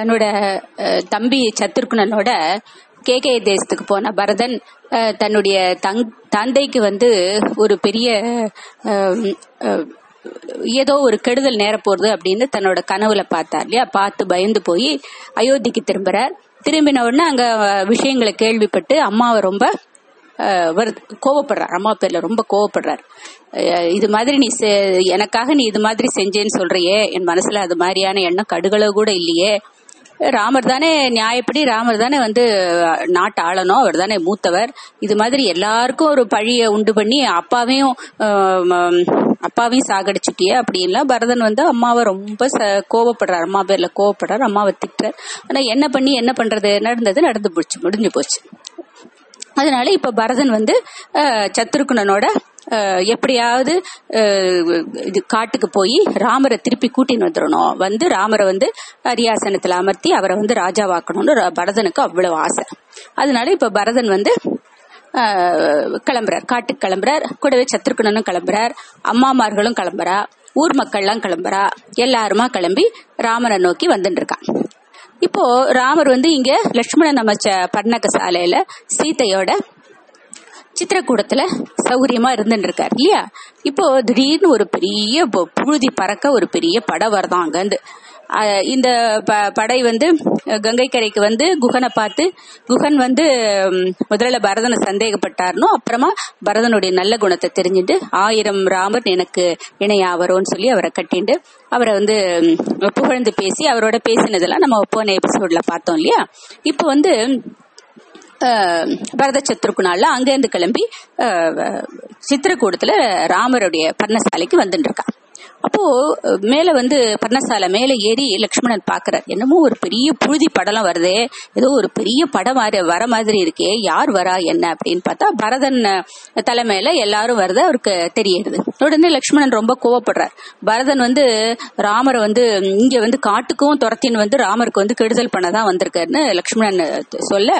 தன்னோட தம்பி தம்பி கே கேகே தேசத்துக்கு போன பரதன் தன்னுடைய தங் தந்தைக்கு வந்து ஒரு பெரிய ஏதோ ஒரு கெடுதல் நேர போறது அப்படின்னு தன்னோட கனவுல பார்த்தார் இல்லையா? பார்த்து பயந்து போய் அயோத்திக்கு திரும்புற திரும்பின உடனே அங்க விஷயங்களை கேள்விப்பட்டு அம்மாவை ரொம்ப அஹ், கோவப்படுறார். அம்மா பேர்ல ரொம்ப கோவப்படுறார். இது மாதிரி நீ செ- எனக்காக நீ இது மாதிரி செஞ்சேன்னு சொல்றியே என் மனசுல அது மாதிரியான எண்ணம் கடுகளவு கூட இல்லையே ராமர் தானே நியாயப்படி ராமர் தானே வந்து நாட்டு நாட்டை ஆளணும் அவர் தானே மூத்தவர். இது மாதிரி எல்லாருக்கும் ஒரு பழிய உண்டு பண்ணி அப்பாவையும் அப்பாவையும் சாகடிச்சுட்டியே அப்படின்லாம் பரதன் வந்து அம்மாவை ரொம்ப ச- கோவப்படுறார். அம்மா பேர்ல கோவப்படுறார் அம்மாவை திட்டுறார். ஆனா என்ன பண்ணி என்ன பண்றது? நடந்தது நடந்து போச்சு முடிஞ்சு போச்சு. அதனால இப்ப பரதன் வந்து சத்ருகுணனோட எப்படியாவது இது காட்டுக்கு போய் ராமரை திருப்பி கூட்டின்னு வந்துடணும். வந்து ராமரை வந்து அரியாசனத்துல அமர்த்தி அவரை வந்து ராஜாவாக்கணும்னு பரதனுக்கு அவ்வளவு ஆசை. அதனால இப்ப பரதன் வந்து கிளம்புறார். காட்டுக்கு கிளம்புறார். கூடவே சத்ருகுணனும் கிளம்புறார். அம்மாமார்களும் கிளம்புறா. ஊர் மக்கள்லாம் கிளம்புறா. எல்லாருமா கிளம்பி ராமனை நோக்கி வந்துட்டு இருக்கான். இப்போ ராமர் வந்து இங்க லட்சுமணன் அமைச்ச பர்ணக சாலையில சீதையோட சித்திரக்கூடத்துல சௌகரியமா இருந்துட்டு இருக்காரு இல்லையா? இப்போ திடீர்னு ஒரு பெரிய புழுதி பறக்க ஒரு பெரிய படம் வருதான் அங்கிருந்து. இந்த ப- படை வந்து கங்கை கரைக்கு வந்து குகனை பார்த்து குகன் வந்து முதல்ல பரதனை சந்தேகப்பட்டாருனோ அப்புறமா பரதனுடைய நல்ல குணத்தை தெரிஞ்சுட்டு ஆயிரம் ராமர் எனக்கு இணையா வரும்னு சொல்லி அவரை கட்டிண்டு அவரை வந்து புகழ்ந்து பேசி அவரோட பேசினதெல்லாம் நம்ம போன எபிசோட்ல பார்த்தோம் இல்லையா? இப்போ வந்து பரத சத்ருக்குனால அங்கேருந்து கிளம்பி சித்திரக்கூடத்துல ராமருடைய பர்ணசாலைக்கு வந்துட்டு இருக்கான். அப்போ மேல வந்து பர்ணசாலை மேல ஏறி லக்ஷ்மணன் பாக்குறார். என்னமோ ஒரு பெரிய புழுதி படலம் வருதே. ஏதோ ஒரு பெரிய படம் வர வர மாதிரி இருக்கே. யார் வரா என்ன அப்படின்னு பார்த்தா பரதன் தலைமையில எல்லாரும் வரத அவருக்கு தெரியுது. உடனே லக்ஷ்மணன் ரொம்ப கோவப்படுறார். பரதன் வந்து ராமரை வந்து இங்க வந்து காட்டுக்கும் துரத்தின்னு வந்து ராமருக்கு வந்து கெடுதல் பண்ணதான் வந்திருக்காருன்னு லக்ஷ்மணன் சொல்ல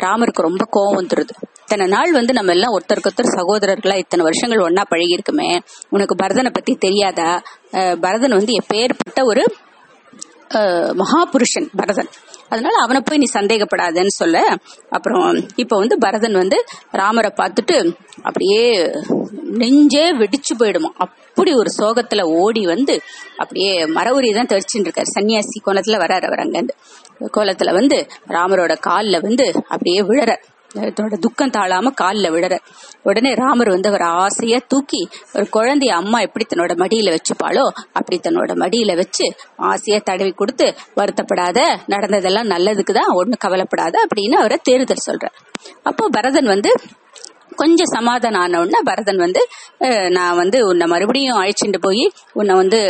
ராமருக்கு ரொம்ப கோவம் வந்துருது. இத்தனை நாள் வந்து நம்ம எல்லாம் ஒருத்தருக்கு ஒருத்தர் சகோதரர்களா இத்தனை வருஷங்கள் ஒன்னா பழகி இருக்குமே உனக்கு பரதனை பத்தி தெரியாதா? பரதன் வந்து எப்பேற்பட்ட ஒரு மகாபுருஷன் பரதன். அதனால அவனை போய் நீ சந்தேகப்படாதன்னு சொல்ல அப்புறம் இப்போ வந்து பரதன் வந்து ராமரை பார்த்துட்டு அப்படியே நெஞ்சே வெடிச்சு போயிடுமா அப்படி ஒரு சோகத்துல ஓடி வந்து அப்படியே மரவுரி தான் தெரிச்சுட்டு இருக்காரு. சன்னியாசி கோலத்துல வராரு அவர் அங்கேருந்து கோலத்துல வந்து ராமரோட காலில் வந்து அப்படியே விழற தன்னோட துக்கம் தாழாம காலில் விடுற உடனே ராமர் வந்து அவர் ஆசையா தூக்கி ஒரு குழந்தைய அம்மா எப்படி தன்னோட மடியில வச்சுப்பாளோ அப்படி தன்னோட மடியில வச்சு ஆசையா தடவி கொடுத்து வருத்தப்படாத நடந்ததெல்லாம் நல்லதுக்கு தான் ஒன்றும் கவலைப்படாத அப்படின்னு அவரை தேர்தல் சொல்றார். அப்போ பரதன் வந்து கொஞ்சம் சமாதானம் ஆன உடனே பரதன் வந்து நான் வந்து உன்னை மறுபடியும் அழைச்சிட்டு போய் உன்னை வந்து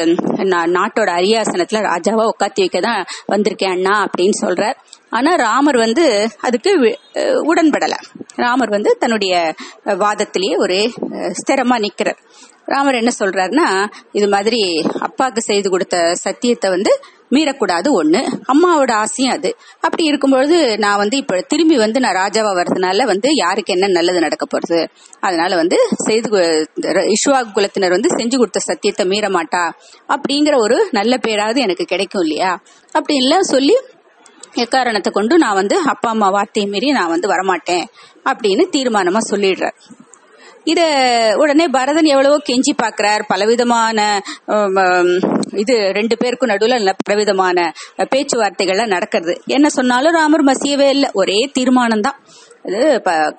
நான் நாட்டோட அரியாசனத்துல ராஜாவா உட்காத்தி வைக்க தான் வந்திருக்கேன் அண்ணா அப்படின்னு சொல்றார். ஆனா ராமர் வந்து அதுக்கு உடன்படல. ராமர் வந்து தன்னுடைய வாதத்திலேயே ஒரு ஸ்திரமா நிக்கிறார். ராமர் என்ன சொல்றாருன்னா இது மாதிரி அப்பாவுக்கு செய்து கொடுத்த சத்தியத்தை வந்து மீறக்கூடாது ஒண்ணு. அம்மாவோட ஆசையும் அது. அப்படி இருக்கும்பொழுது நான் வந்து இப்ப திரும்பி வந்து நான் ராஜாவா வர்றதுனால வந்து யாருக்கு என்ன நல்லது நடக்க போறது? அதனால வந்து செய்து இஷ்வா குலத்தினர் வந்து செஞ்சு கொடுத்த சத்தியத்தை மீற மாட்டா அப்படிங்கிற ஒரு நல்ல பேராவது எனக்கு கிடைக்கும் இல்லையா? அப்படி இல்லை சொல்லி எக்காரணத்தை கொண்டு நான் வந்து அப்பா அம்மா வார்த்தையை மீறி நான் வந்து வரமாட்டேன் அப்படின்னு தீர்மானமா சொல்லிடுறேன். இத உடனே பரதன் எவ்வளவோ கெஞ்சி பாக்குறார். பலவிதமான இது ரெண்டு பேருக்கும் நடுவுல பலவிதமான பேச்சுவார்த்தைகள்லாம் நடக்கிறது. என்ன சொன்னாலும் ராமர் மசியவே இல்லை. ஒரே தீர்மானம் தான் அது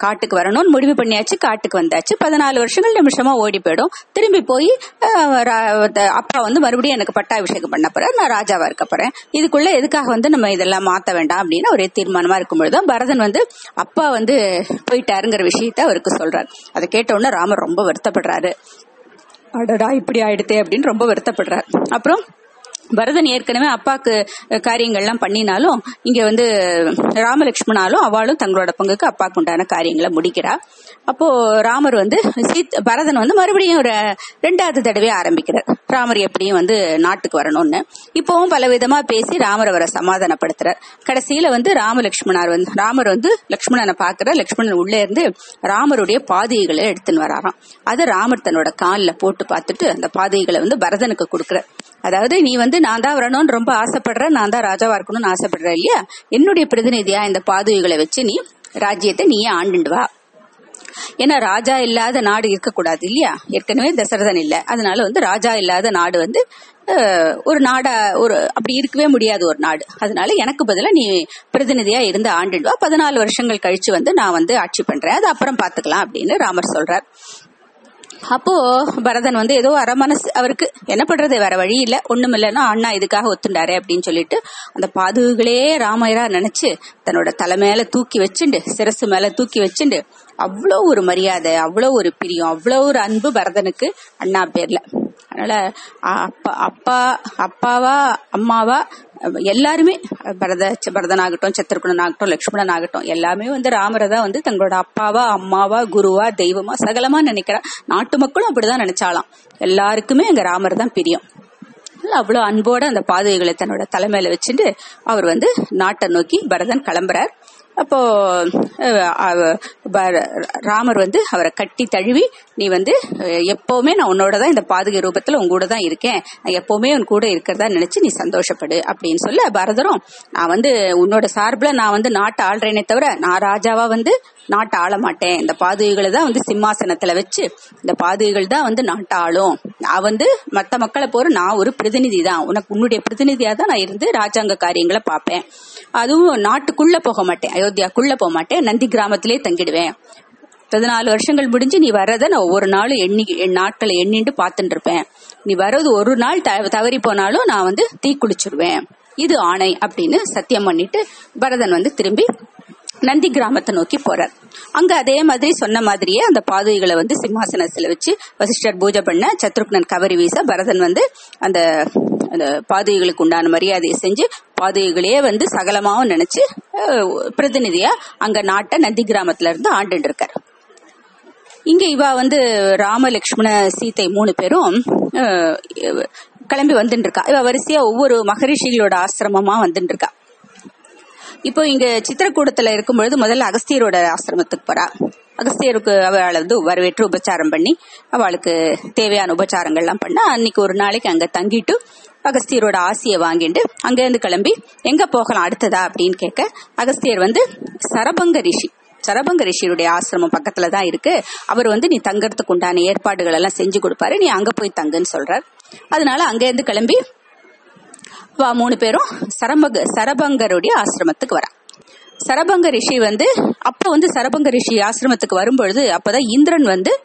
காட்டுக்கு வரணும்னு முடிவு பண்ணியாச்சு காட்டுக்கு வந்தாச்சு. பதினாலு வருஷங்கள் நிமிஷமா ஓடி போயிடும். திரும்பி போய் அப்பா வந்து மறுபடியும் எனக்கு பட்டாபிஷேகம் பண்ண போறேன் நான் ராஜாவா இருக்க போறேன். இதுக்குள்ள எதுக்காக வந்து நம்ம இதெல்லாம் மாத்த வேண்டாம் அப்படின்னு ஒரே தீர்மானமா இருக்கும்பொழுது பரதன் வந்து அப்பா வந்து போயிட்டாருங்கிற விஷயத்த அவருக்கு சொல்றாரு. அதை கேட்டவுடனே ராமர் ரொம்ப வருத்தப்படுறாரு. அடடா இப்படி ஆயிடுத்தே அப்படின்னு ரொம்ப வருத்தப்படுறாரு. அப்புறம் பரதன் ஏற்கனவே அப்பாக்கு காரியங்கள்லாம் பண்ணினாலும் இங்க வந்து ராமலட்சுமணாலும் அவளும் தங்களோட பங்குக்கு அப்பாக்கு உண்டான காரியங்களை முடிக்கிறா. அப்போ ராமர் வந்து சீத் பரதன் வந்து மறுபடியும் ஒரு ரெண்டாவது தடவை ஆரம்பிக்கிறார். ராமர் எப்படியும் வந்து நாட்டுக்கு வரணும்னு. இப்பவும் பல விதமா பேசி ராமர் அவரை சமாதானப்படுத்துறார். கடைசியில வந்து ராமலட்சுமணார் வந்து ராமர் வந்து லட்சுமணனை பாக்குற லட்சுமணன் உள்ளே இருந்து ராமருடைய பாதைகளை எடுத்துன்னு வராராம். அதை ராமர் தன்னோட காலில் போட்டு பார்த்துட்டு அந்த பாதைகளை வந்து பரதனுக்கு கொடுக்குறார். அதாவது நீ வந்து நான் தான் வரணும்னு ரொம்ப ஆசைப்படுற நான் தான் ராஜாவா இருக்கணும்னு ஆசைப்படுற இல்லையா? என்னுடைய பிரதிநிதியா இந்த பாதுகைகளை வச்சு நீ ராஜ்யத்தை நீயே ஆண்டுண்டு வா. ஏன்னா ராஜா இல்லாத நாடு இருக்கக்கூடாது இல்லையா? ஏற்கனவே தசரதன் இல்ல. அதனால வந்து ராஜா இல்லாத நாடு வந்து ஒரு நாடா ஒரு அப்படி இருக்கவே முடியாது ஒரு நாடு. அதனால எனக்கு பதிலாக நீ பிரதிநிதியா இருந்து ஆண்டுடுவா பதினாலு வருஷங்கள் கழிச்சு வந்து நான் வந்து ஆட்சி பண்றேன். அது அப்புறம் பாத்துக்கலாம் அப்படின்னு ராமர் சொல்றார். அப்போ பரதன் வந்து ஏதோ அரை மனசு அவருக்கு என்ன பண்றது? வேற வழி இல்ல. ஒண்ணும் இல்லைன்னா அண்ணா இதுக்காக ஒத்துண்டாரு அப்படின்னு சொல்லிட்டு அந்த பாதுகளே ராமயரா நினைச்சு தன்னோட தலை மேல தூக்கி வச்சுண்டு சிரசு மேல தூக்கி வச்சுண்டு அவ்வளோ ஒரு மரியாதை அவ்வளோ ஒரு பிரியம் அவ்வளோ ஒரு அன்பு பரதனுக்கு அண்ணா பேர்ல. அதனால அப்பா அப்பா அப்பாவா அம்மாவா எல்லாருமே பரத பரதன் ஆகட்டும் சத்திரகுணன் ஆகட்டும் லட்சுமணன் ஆகட்டும் எல்லாமே வந்து ராமரை தான் வந்து தங்களோட அப்பாவா அம்மாவா குருவா தெய்வமா சகலமா நினைக்கிறா. நாட்டு மக்களும் அப்படிதான் நினைச்சாலாம். எல்லாருக்குமே அங்க ராமர் தான் பிரியம். அவ்வளவு அன்போட அந்த பாதுகைகளை தன்னோட தலைமையில வச்சுட்டு அவர் வந்து நாட்டை நோக்கி பரதன் கிளம்புறார். அப்போ ராமர் வந்து அவரை கட்டி தழுவி நீ வந்து எப்பவுமே நான் உன்னோட தான் இந்த பாதுகை ரூபத்துல உன் கூட தான் இருக்கேன். நான் எப்பவுமே உன் கூட இருக்கிறதா நினைச்சு நீ சந்தோஷப்படு அப்படின்னு சொல்ல பரதரும் நான் வந்து உன்னோட சார்பில் நான் வந்து நாட்டை ஆள்றேனே தவிர நான் ராஜாவா வந்து நாட்டை ஆள மாட்டேன் இந்த பாதுகைகளை தான் வந்து சிம்மாசனத்துல வச்சு இந்த பாதுகைகள் தான் வந்து நாட்டை ஆளும் நான் வந்து மத்த மக்களை போற நான் ஒரு பிரதிநிதி தான். உனக்கு உன்னுடைய பிரதிநிதியா தான் நான் இருந்து ராஜாங்க காரியங்களை பார்ப்பேன். அதுவும் நாட்டுக்குள்ள போக மாட்டேன். அயோத்தியாக்குள்ள போக மாட்டேன். நந்தி கிராமத்திலே தங்கிடுவேன். பதினாலு வருஷங்கள் முடிஞ்சு நீ வர்றத நான் ஒவ்வொரு நாளும் எண்ணி என் நாட்களை எண்ணிட்டு பார்த்துட்டு இருப்பேன். நீ வர்றது ஒரு நாள் த- தவறி போனாலும் நான் வந்து தீ குளிச்சிருவேன் இது ஆணை அப்படின்னு சத்தியம் பண்ணிட்டு பரதன் வந்து திரும்பி நந்தி கிராமத்தை நோக்கி போறார். அங்க அதே மாதிரி சொன்ன மாதிரியே அந்த பாதுகைகளை வந்து சிம்மாசனத்துல வச்சு வசிஷ்டர் பூஜை பண்ண சத்ருக்னன் கவரி வீச பரதன் வந்து அந்த அந்த பாதுகைகளுக்கு உண்டான மரியாதையை செஞ்சு பாதுகைகளையே வந்து சகலமாவும் நினைச்சு பிரதிநிதியா அங்க நாட்டை நந்தி கிராமத்துல இருந்து ஆண்டு இருக்கார். இங்க இவா வந்து ராம லக்ஷ்மண சீதை மூணு பேரும் கிளம்பி வந்துட்டு இருக்கா. இவ வரிசையா ஒவ்வொரு மகரிஷிகளோட ஆசிரமமா வந்துட்டு இருக்கா. இப்போ இங்க சித்திரக்கூடத்துல இருக்கும் பொழுது முதல்ல அகஸ்தியரோட ஆசிரமத்துக்கு போறா. அகஸ்தியருக்கு அவளை வந்து வரவேற்று உபச்சாரம் பண்ணி அவளுக்கு தேவையான உபச்சாரங்கள்லாம் பண்ண அன்னைக்கு ஒரு நாளைக்கு அங்க தங்கிட்டு அகஸ்தியரோட ஆசியை வாங்கிட்டு அங்க இருந்து கிளம்பி எங்க போகலாம்? அடுத்ததா? அப்படின்னு கேட்க அகஸ்தியர் வந்து சரபங்க ரிஷி. சரபங்க ரிஷியுடைய ஆசிரமம் பக்கத்துல தான் இருக்கு. அவர் வந்து நீ தங்கறதுக்கு உண்டான ஏற்பாடுகள் எல்லாம் செஞ்சு கொடுப்பாரு. நீ அங்க போய் தங்குன்னு சொல்றார். அதனால அங்க இருந்து கிளம்பி மூணு பேரும் சரபங்க சரபங்கருடைய ஆசிரமத்துக்கு வரா. சரபங்க ரிஷி வந்து அப்ப வந்து சரபங்க ரிஷி ஆசிரமத்துக்கு வரும்பொழுது அப்பதான் இந்திரன் வந்து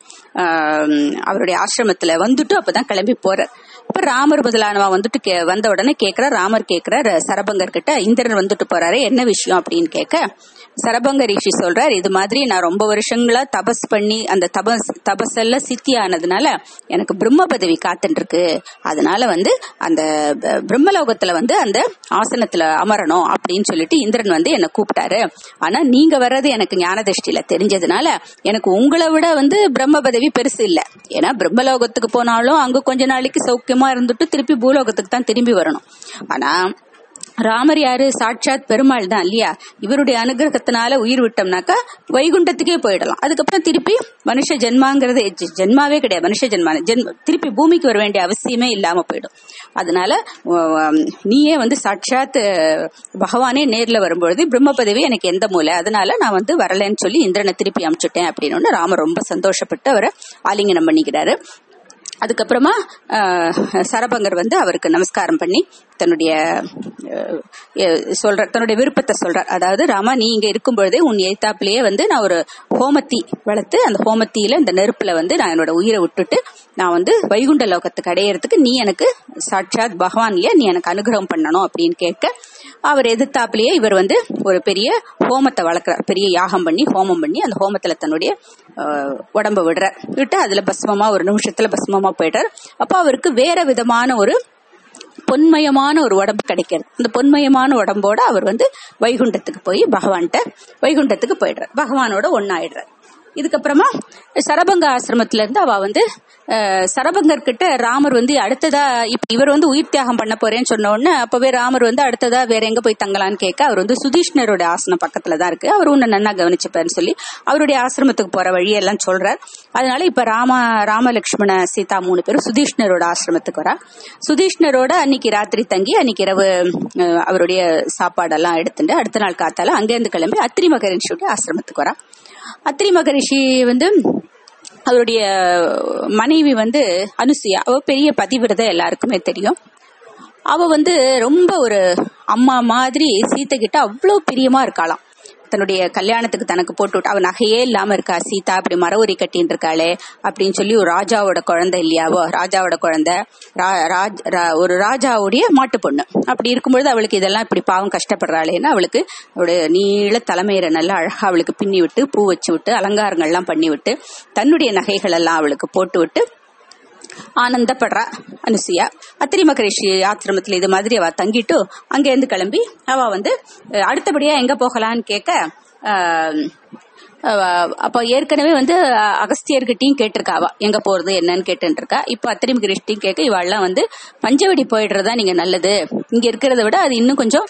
அவருடைய ஆசிரமத்துல வந்துட்டு அப்பதான் கிளம்பி போறார். இப்ப ராமர் முதலானவா வந்துட்டு கே- வந்த உடனே கேக்குறார் ராமர் கேக்குறார் சரபங்கர் கிட்ட இந்திரன் வந்துட்டு போறாரு என்ன விஷயம் அப்படின்னு கேட்க சரபங்க ரிஷி சொல்றார் இது மாதிரி நான் ரொம்ப வருஷங்களா தபஸ் பண்ணி அந்த தபஸ் தபஸெல்லாம் சித்தி ஆனதுனால எனக்கு பிரம்ம பதவி காத்துட்டு இருக்கு அதனால வந்து அந்த ப- பிரம்மலோகத்துல வந்து அந்த ஆசனத்துல அமரணும் அப்படின்னு சொல்லிட்டு இந்திரன் வந்து என்ன கூப்பிட்டாரு. ஆனா நீங்க வர்றது எனக்கு ஞான திருஷ்டியில தெரிஞ்சதுனால எனக்கு உங்களை விட வந்து பிரம்ம பதவி பெருசு இல்ல. ஏன்னா பிரம்மலோகத்துக்கு போனாலும் அங்க கொஞ்ச நாளைக்கு சௌக்கியமா இருந்துட்டு திருப்பி பூலோகத்துக்கு தான் திரும்பி வரணும். ஆனா ராமர் யாரு? சாட்சாத் பெருமாள் தான் இல்லையா? இவருடைய அனுகிரகத்தினால உயிர் விட்டோம்னாக்கா வைகுண்டத்துக்கே போயிடலாம். அதுக்கப்புறம் திருப்பி மனுஷ ஜென்மாங்கிறது ஜென்மாவே கிடையாது. மனுஷ ஜென்மா ஜென்ம திருப்பி பூமிக்கு வர வேண்டிய அவசியமே இல்லாம போயிடும். அதனால நீயே வந்து சாட்சாத் பகவானே நேர்ல வரும்பொழுது பிரம்ம பதவி எனக்கு எந்த மூலை? அதனால நான் வந்து வரலன்னு சொல்லி இந்திரனை திருப்பி அனுப்பிச்சுட்டேன் அப்படின்னு ராமர் ரொம்ப சந்தோஷப்பட்டு அவரை ஆலிங்கனம் பண்ணிக்கிறாரு. அதுக்கப்புறமா சரபங்கர் வந்து அவருக்கு நமஸ்காரம் பண்ணி தன்னுடைய சொல்ற தன்னுடைய விருப்பத்தை சொல்றார். அதாவது ராமா நீ இங்க இருக்கும் பொழுதே உன் எழுத்தாப்பிலேயே வந்து நான் ஒரு ஹோமத்தி வளர்த்து அந்த ஹோமத்தியில இந்த நெருப்புல வந்து நான் என்னோட உயிரை விட்டுட்டு நான் வந்து வைகுண்ட லோகத்துக்கு அடையறதுக்கு நீ எனக்கு சாட்சாத் பகவான்ல நீ எனக்கு அனுகிரகம் பண்ணணும் அப்படின்னு கேட்க அவர் எதிர்த்தாப்புலயே இவர் வந்து ஒரு பெரிய ஹோமத்தை வளர்க்குறார். பெரிய யாகம் பண்ணி ஹோமம் பண்ணி அந்த ஹோமத்துல தன்னுடைய உடம்ப விடுறார். விட்டு அதுல பஸ்மமா ஒரு நிமிஷத்துல பஸ்மமா போயிட்டார். அப்போ அவருக்கு வேற விதமான ஒரு பொன்மயமான ஒரு உடம்பு கிடைக்கிறது. அந்த பொன்மயமான உடம்போட அவர் வந்து வைகுண்டத்துக்கு போய் பகவான்கிட்ட வைகுண்டத்துக்கு போயிடுறார். பகவானோட ஒன்னாயிடுறார் இதுக்கப்புறமா சரபங்க ஆசிரமத்துல இருந்து அவ வந்து சரபங்கர் கிட்ட ராமர் வந்து அடுத்ததா இப்ப இவர் வந்து உயிர் தியாகம் பண்ண போறேன்னு சொன்ன உடனே அப்பவே ராமர் வந்து அடுத்ததா வேற எங்க போய் தங்கலான்னு கேட்க அவர் வந்து சுதீஷ்ணரோட ஆசனம் பக்கத்துல தான் இருக்கு. அவர் உன்னை நன்னா கவனிச்சுப்பாருன்னு சொல்லி அவருடைய ஆசிரமத்துக்கு போற வழியெல்லாம் சொல்றார். அதனால இப்ப ராம ராமலட்சுமண சீதா மூணு பேரும் சுதீஷ்ணரோட ஆசிரமத்துக்கு வரா. சுதீஷ்ணரோட அன்னைக்கு ராத்திரி தங்கி அன்னைக்கு இரவு அவருடைய சாப்பாடெல்லாம் எடுத்துட்டு அடுத்த நாள் காத்தால அங்கேருந்து கிளம்பி அத்திரி மகரிஷியோட ஆசிரமத்துக்கு வரா. அத்திரி மகரிஷி வந்து அவருடைய மனைவி வந்து அனுசுயா. அவ பெரிய பதிவிரதை எல்லாருக்குமே தெரியும். அவ வந்து ரொம்ப ஒரு அம்மா மாதிரி சீத்தை கிட்ட அவ்வளவு பிரியமா இருக்காளாம். தன்னுடைய கல்யாணத்துக்கு தனக்கு போட்டு விட்டு அவ நகையே இல்லாம இருக்கா? சீதா அப்படி மரவுரி கட்டின்னு இருக்காளே அப்படின்னு சொல்லி ஒரு ராஜாவோட குழந்தை இல்லையாவோ ராஜாவோட குழந்தை. ரா- ராஜ்- ரா- ஒரு ராஜாவுடைய மாட்டு பொண்ணு. அப்படி இருக்கும்பொழுது அவளுக்கு இதெல்லாம் இப்படி பாவம் கஷ்டப்படுறாளேன்னு அவளுக்கு அவளுடைய நீள தலைமையில நல்லா அழகா அவளுக்கு பின்னி விட்டு பூ வச்சு விட்டு அலங்காரங்கள்லாம் பண்ணி விட்டு தன்னுடைய நகைகள் எல்லாம் அவளுக்கு போட்டு விட்டு ஆனந்தப்படுறா அனுசுயா. அத்திரி மகரிஷி ஆசிரமத்தில் இது மாதிரி அவ தங்கிட்டு அங்கேருந்து கிளம்பி அவ வந்து அடுத்தபடியாக அடுத்தபடியா எங்க போகலான்னு கேட்க அப்போ ஏற்கனவே வந்து அகஸ்தியர்கிட்டையும் அகஸ்தியர்கிட்டயும் கேட்டிருக்கா அவ எங்க போறது என்னன்னு கேட்டுருக்கா இப்போ இப்ப அத்திரி மகரிஷ்டியும் கேட்க இவாள்லாம் வந்து பஞ்சவடி போயிடுறதா நீங்க நல்லது. இங்க இருக்கிறத விட அது இன்னும் கொஞ்சம்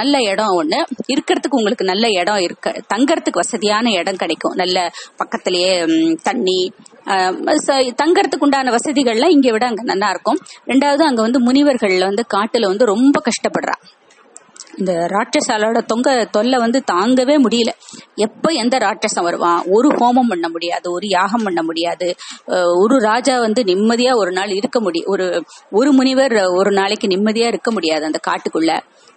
நல்ல இடம் ஒண்ணு. இருக்கிறதுக்கு உங்களுக்கு நல்ல இடம் இருக்க. தங்கறதுக்கு வசதியான இடம் கிடைக்கும். நல்ல பக்கத்திலேயே தண்ணி தங்கறதுக்கு உண்டான வசதிகள்லாம் இங்க விட அங்க நல்லா இருக்கும் ரெண்டாவது அங்க வந்து முனிவர்கள் வந்து காட்டுல வந்து ரொம்ப கஷ்டப்படுறா. இந்த ராட்சசாலோட தொங்க தொல்லை வந்து தாங்கவே முடியல. எப்ப எந்த ராட்சசம் வருவான் ஒரு ஹோமம் பண்ண முடியாது ஒரு யாகம் பண்ண முடியாது. ஒரு ராஜா வந்து நிம்மதியா ஒரு நாள் இருக்க முடியும் ஒரு ஒரு முனிவர் ஒரு நாளைக்கு நிம்மதியா இருக்க முடியாது அந்த காட்டுக்குள்ள.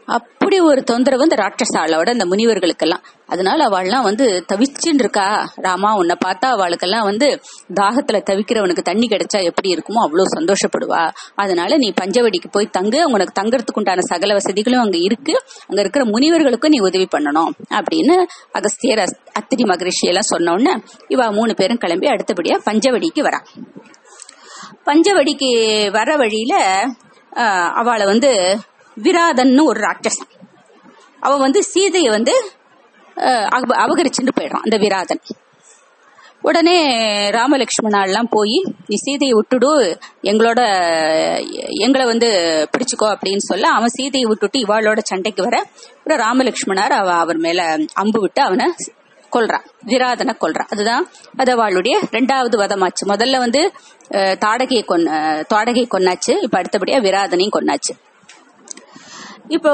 அப்படி ஒரு தொந்தரவு இந்த ராட்சசாலோட அந்த முனிவர்களுக்கெல்லாம். அதனால அவள்லாம் வந்து தவிச்சுன்னு இருக்கா ராமா. உன்னை பார்த்தா அவளுக்கெல்லாம் வந்து தாகத்துல தவிக்கிறவனுக்கு தண்ணி கிடைச்சா எப்படி இருக்குமோ அவ்வளவு சந்தோஷப்படுவா. அதனால நீ பஞ்சவடிக்கு போய் தங்கு. உனக்கு தங்கறதுக்கு உண்டான சகல வசதிகளும் அங்க இருக்கு. அங்க இருக்கிற முனிவர்களுக்கும் நீ உதவி பண்ணணும் அப்படின்னு அகஸ்தியர் அஸ்- அத்திரி மகரிஷி எல்லாம் சொன்ன உடனே இவ மூணு பேரும் கிளம்பி அடுத்தபடியா பஞ்சவடிக்கு வரா. பஞ்சவடிக்கு வர வழியில அவளை வந்து விராதன்னு ஒரு ராட்சசன் அவன் வந்து சீதையை வந்து அப- அபகரிச்சுட்டு போயிடுறான் அந்த விராதன். உடனே ராமலட்சுமணாலாம் போய் நீ சீதையை விட்டுடு எங்களோட எங்களை வந்து பிடிச்சுக்கோ அப்படின்னு சொல்ல அவன் சீதையை விட்டுட்டு இவாளோட சண்டைக்கு வர அப்புறம் ராமலட்சுமணார் அவ அவர் மேல அம்பு விட்டு அவனை கொல்றான் விராதனை கொல்றான். அதுதான் அது அவளுடைய ரெண்டாவது வதமாச்சு. முதல்ல வந்து தாடகையை கொன்ன தாடகையை கொன்னாச்சு இப்ப அடுத்தபடியா விராதனையும் கொன்னாச்சு. இப்போ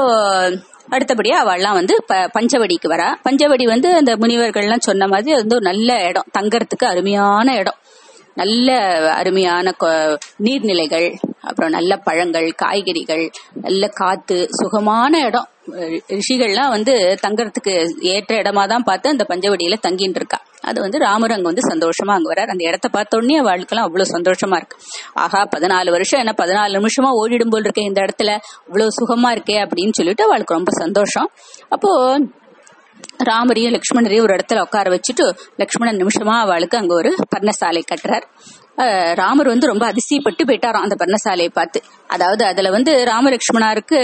அடுத்தபடியா அவள்லாம் வந்து ப- பஞ்சவடிக்கு வரா. பஞ்சவடி வந்து அந்த முனிவர்கள்லாம் சொன்ன மாதிரி அது வந்து ஒரு நல்ல இடம். தங்கறதுக்கு அருமையான இடம். நல்ல அருமையான கொ- நீர்நிலைகள். அப்புறம் நல்ல பழங்கள் காய்கறிகள் நல்ல காத்து சுகமான இடம். ரி- ரிஷிகள்லாம் வந்து தங்கறதுக்கு ஏற்ற இடமா தான் பார்த்து அந்த பஞ்சவடியில தங்கின்னு இருக்கா. அது வந்து ராமர் அங்க வந்து சந்தோஷமா அங்க வரார் அந்த இடத்த பார்த்த உடனே வாழ்க்கைலாம் அவ்வளவு சந்தோஷமா இருக்கு. ஆஹா பதினாலு வருஷம் என்ன பதினாலு நிமிஷமா ஓடிடும் போல் இருக்கே இந்த இடத்துல. இவ்வளவு சுகமா இருக்கே அப்படின்னு சொல்லிட்டு அவளுக்கு ரொம்ப சந்தோஷம். அப்போ ராமரையும் லக்ஷ்மணரையும் ஒரு இடத்துல உட்கார வச்சுட்டு லக்ஷ்மணன் நிமிஷமா அவளுக்கு அங்க ஒரு பர்ணசாலை கட்டுறார். ராமர் வந்து ரொம்ப அதிசயப்பட்டு போயிட்டாராம் அந்த பர்ணசாலையை பார்த்து. அதாவது அதுல வந்து ராம லக்ஷ்மணாருக்கு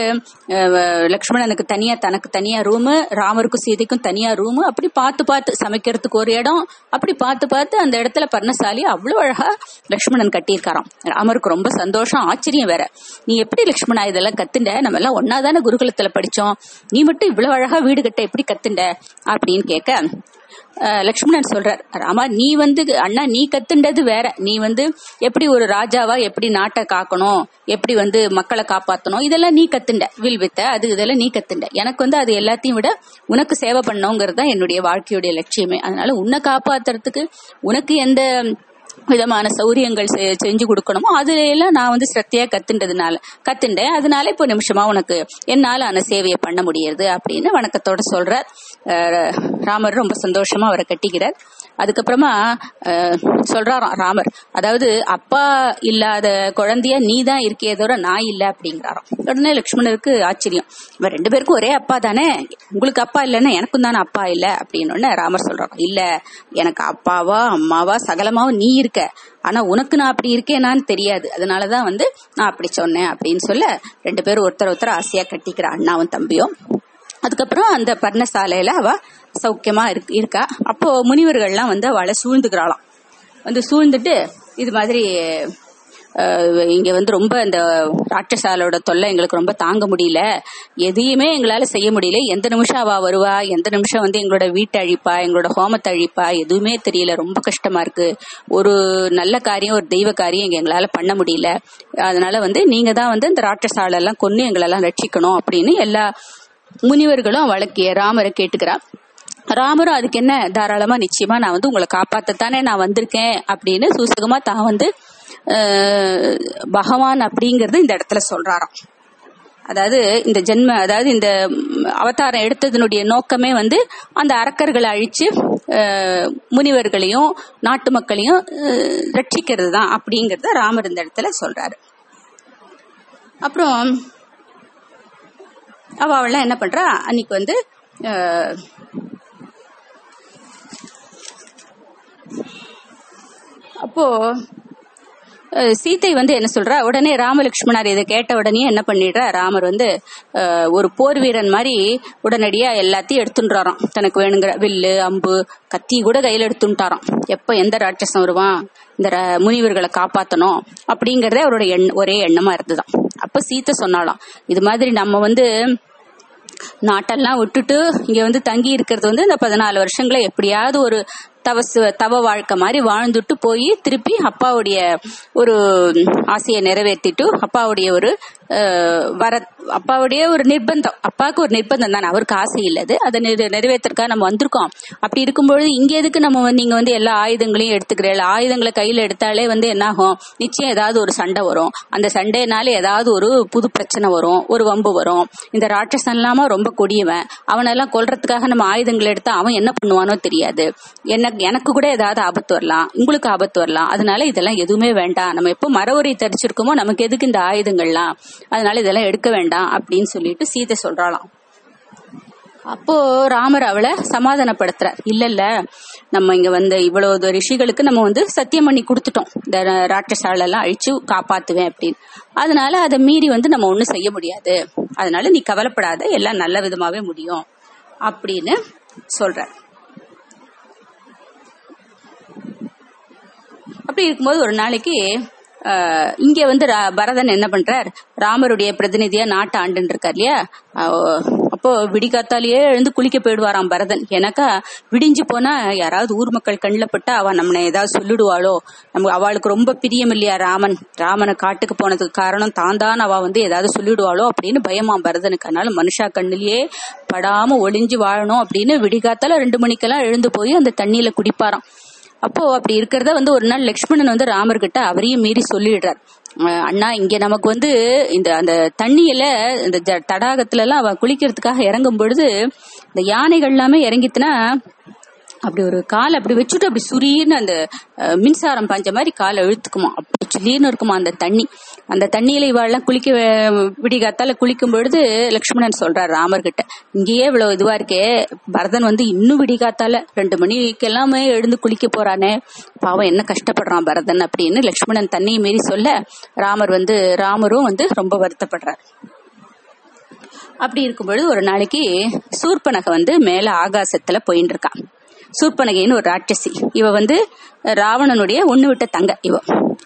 லக்ஷ்மணனுக்கு தனியா தனக்கு தனியா ரூமு ராமருக்கும் சீதைக்கும் தனியா ரூமு அப்படி பார்த்து பார்த்து சமைக்கிறதுக்கு ஒரு இடம் அப்படி பார்த்து பார்த்து அந்த இடத்துல பர்ணசாலி அவ்வளவு அழகா லக்ஷ்மணன் கட்டியிருக்காராம். ராமருக்கு ரொம்ப சந்தோஷம் ஆச்சரியம் வேற. நீ எப்படி லக்ஷ்மணா இதெல்லாம் கத்துண்ட? நம்ம எல்லாம் ஒன்னாதானே குருகுலத்துல படிச்சோம். நீ மட்டும் இவ்வளவு அழகா வீடு கட்ட எப்படி கத்துண்ட? அப்படின்னு கேட்க லக்ஷ்மணன் சொல்றார் ராமா நீ வந்து அண்ணா நீ கத்துண்டது வேற. நீ வந்து எப்படி ஒரு ராஜாவா எப்படி நாட்டை காக்கணும் எப்படி வந்து மக்களை காப்பாத்தணும் இதெல்லாம் நீ கத்துண்ட. வில் வித்த அது இதெல்லாம் நீ கத்துண்ட. எனக்கு வந்து அது எல்லாத்தையும் விட உனக்கு சேவை பண்ணோங்கிறது தான் என்னுடைய வாழ்க்கையுடைய லட்சியமே. அதனால உன்னை காப்பாத்துறதுக்கு உனக்கு எந்த விதமான சௌரியங்கள் செ- செஞ்சு கொடுக்கணுமோ அதுல எல்லாம் நான் வந்து சத்தியா கத்துண்டதுனால கத்துண்டேன். அதனால இப்போ நிமிஷமா உனக்கு என்னால அந்த சேவையை பண்ண முடியுது அப்படின்னு வணக்கத்தோட சொல்றார். ராமர் ரொம்ப சந்தோஷமா அவரை கட்டிக்கிறார். அதுக்கப்புறமா அஹ், சொல்றாராம் ராமர். அதாவது அப்பா இல்லாத குழந்தைய நீ தான் இருக்கே தவிர நான் இல்ல அப்படிங்கிறாராம். உடனே லக்ஷ்மணருக்கு ஆச்சரியம். இவன் ரெண்டு பேருக்கும் ஒரே அப்பா தானே? உங்களுக்கு அப்பா இல்லைன்னா எனக்கும் தானே அப்பா இல்ல? அப்படின்னு ராமர் சொல்றாரு இல்ல எனக்கு அப்பாவா அம்மாவா சகலமாவும் நீ இருக்க. ஆனா உனக்கு நான் அப்படி இருக்கேனான்னு தெரியாது. அதனாலதான் வந்து நான் அப்படி சொன்னேன் அப்படின்னு சொல்ல ரெண்டு பேரும் ஒருத்தர் ஒருத்தர் ஆசையா கட்டிக்கிற அண்ணாவும் தம்பியும் அதுக்கப்புறம் அந்த பர்ணசாலையில அவ சௌக்கியமா இருக்கா. அப்போ முனிவர்கள்லாம் வந்து அவளை சூழ்ந்துக்கிறாளாம். வந்து சூழ்ந்துட்டு இது மாதிரி இங்க வந்து ரொம்ப இந்த ராட்சசாலோட தொல்லை எங்களுக்கு ரொம்ப தாங்க முடியல. எதையுமே எங்களால செய்ய முடியல. எந்த நிமிஷம் அவ வருவா? எந்த நிமிஷம் வந்து எங்களோட வீட்டை அழிப்பா? எங்களோட ஹோமத்தை அழிப்பா? எதுவுமே தெரியல. ரொம்ப கஷ்டமா இருக்கு. ஒரு நல்ல காரியம் ஒரு தெய்வ காரியம் இங்க எங்களால பண்ண முடியல. அதனால வந்து நீங்க தான் வந்து இந்த ராட்சசாலெல்லாம் கொன்னு எங்களெல்லாம் ரட்சிக்கணும் அப்படின்னு எல்லா முனிவர்களும் அவளுக்கு ராமரை கேட்டுக்கிறார் ராமரும் அதுக்கு என்ன தாராளமா நிச்சயமா நான் வந்து உங்களை காப்பாத்தத்தானே நான் வந்திருக்கேன் அப்படின்னு சூசகமா தான் வந்து பகவான் அப்படிங்கறது இந்த இடத்துல சொல்றாராம். அதாவது இந்த ஜென்ம அதாவது இந்த அவதாரம் எடுத்ததனுடைய நோக்கமே வந்து அந்த அரக்கர்களை அழிச்சு முனிவர்களையும் நாட்டு மக்களையும் ரட்சிக்கிறது தான் அப்படிங்கறத ராமர் இந்த இடத்துல சொல்றாரு. அப்புறம் அவ அவள்லாம் என்ன பண்றா? அன்னைக்கு வந்து அப்போ சீத்தை வந்து என்ன சொல்றா? உடனே ராமலட்சுமணர் இதை கேட்ட உடனே என்ன பண்ணிடுறா? ராமர் வந்து ஒரு போர் வீரன் மாதிரி உடனடியா எல்லாத்தையும் எடுத்துன்றாராம். தனக்கு வேணுங்கிற வில்லு அம்பு கத்தி கூட கையில எடுத்துட்டாராம் எப்ப எந்த ராட்சசம் வருவான்? இந்த முனிவர்களை காப்பாத்தணும் அப்படிங்கறதே அவரோட எண்ண ஒரே எண்ணமா இருந்ததுதான் அப்ப சீத்தை சொன்னாலாம் இது மாதிரி நம்ம வந்து நாட்டெல்லாம் விட்டுட்டு இங்க வந்து தங்கி இருக்கிறது வந்து இந்த பதினாலு வருஷங்களை எப்படியாவது ஒரு தவசு தவ வாழ்க்கை மாதிரி வாழ்ந்துட்டு போய் திருப்பி அப்பாவுடைய ஒரு ஆசையை நிறைவேற்றிட்டு அப்பாவுடைய ஒரு வர அப்பாவுடைய ஒரு நிர்பந்தம். அப்பாவுக்கு ஒரு நிர்பந்தம் தானே? அவருக்கு ஆசை இல்லது. அதை நிறை- நிறைவேற்றுறதுக்காக நம்ம வந்திருக்கோம். அப்படி இருக்கும்பொழுது இங்க எதுக்கு நம்ம வந்து நீங்க வந்து எல்லா ஆயுதங்களையும் எடுத்துக்கிறீர்கள் ஆயுதங்களை கையில எடுத்தாலே வந்து என்னாகும்? நிச்சயம் ஏதாவது ஒரு சண்டை வரும். அந்த சண்டைனால ஏதாவது ஒரு புது பிரச்சனை வரும். ஒரு வம்பு வரும். இந்த ராட்சசன் இல்லாம ரொம்ப கொடியவன். அவனெல்லாம் கொல்றதுக்காக நம்ம ஆயுதங்கள் எடுத்தா அவன் என்ன பண்ணுவானோ தெரியாது. என்ன எனக்கு கூட ஏதாவது ஆபத்து வரலாம். உங்களுக்கு ஆபத்து வரலாம். அதனால இதெல்லாம் எதுவுமே வேண்டாம். நம்ம எப்போ மரவரை தரிச்சிருக்கோமோ நமக்கு எதுக்கு இந்த ஆயுதங்கள்லாம்? அதனால இதெல்லாம் எடுக்க வேண்டாம் அப்படின்னு சொல்லிட்டு சீதை சொல்றாளாம். அப்போ ராமர் அவளை சமாதானப்படுத்துறார். இல்ல இல்ல நம்ம இங்க வந்து இவ்வளவு ரிஷிகளுக்கு நம்ம வந்து சத்தியம் பண்ணி கொடுத்துட்டோம். இந்த ராட்சசால எல்லாம் அழிச்சு காப்பாத்துவேன் அப்படின்னு. அதனால அதை மீறி வந்து நம்ம ஒண்ணும் செய்ய முடியாது. அதனால நீ கவலைப்படாத எல்லாம் நல்ல விதமாவே முடியும் அப்படின்னு சொல்ற அப்படி இருக்கும்போது ஒரு நாளைக்கு இங்க வந்து ரா- பரதன் என்ன பண்றார்? ராமருடைய பிரதிநிதியா நாட்டை ஆண்டுன்னு இருக்கார் இல்லையா? அப்போ விடிகாத்தாலேயே எழுந்து குளிக்க போயிடுவாராம் பரதன். எனக்கா விடிஞ்சு போனா யாராவது ஊர் மக்கள் கண்ணில் பட்டா அவ நம்மளை ஏதாவது சொல்லிடுவாளோ? நம்ம அவளுக்கு ரொம்ப பிரியம் இல்லையா ராமன்? ராமனை காட்டுக்கு போனதுக்கு காரணம் தான் தான் அவ வந்து ஏதாவது சொல்லிடுவாளோ அப்படின்னு பயமா பரதனுக்கு. அதனால மனுஷா கண்ணிலேயே படாம ஒளிஞ்சு வாழணும் அப்படின்னு விடிகாத்தால ரெண்டு மணிக்கெல்லாம் எழுந்து போய் அந்த தண்ணியில குடிப்பாராம். அப்போ அப்படி இருக்கிறத வந்து ஒரு நாள் லக்ஷ்மணன் வந்து ராமர்கிட்ட அவரையும் மீறி சொல்லிடுறார். அண்ணா இங்க நமக்கு வந்து இந்த அந்த தண்ணியில இந்த ஜ- தடாகத்துல எல்லாம் அவ குளிக்கிறதுக்காக இறங்கும் பொழுது இந்த யானைகள் எல்லாமே இறங்கித்துனா அப்படி ஒரு கால் அப்படி வச்சுட்டு அப்படி சுரீர்னு அந்த மின்சாரம் பாஞ்ச மாதிரி காலை இழுத்துக்குமா அப்படி சுரீர்னு இருக்குமா அந்த தண்ணி. அந்த தண்ணியில இவாள்லாம் குளிக்க விடிகாத்தால குளிக்கும் பொழுது லக்ஷ்மணன் சொல்றாரு ராமர்கிட்ட இங்கேயே இவ்வளவு இதுவா இருக்கே பரதன் வந்து இன்னும் விடிகாத்தால ரெண்டு மணிக்கு எல்லாமே எழுந்து குளிக்க போறானே பாவம் என்ன கஷ்டப்படுறான் பரதன் அப்படின்னு லக்ஷ்மணன் தண்ணியை மீறி சொல்ல ராமர் வந்து ராமரும் வந்து ரொம்ப வருத்தப்படுறார். அப்படி இருக்கும்பொழுது ஒரு நாளைக்கு சூர்பனகை வந்து மேல ஆகாசத்துல போயின்னு இருக்கான் சூர்பனகைன்னு ஒரு ராட்சசி. இவ வந்து ராவணனுடைய ஒண்ணு விட்ட தங்க இவ.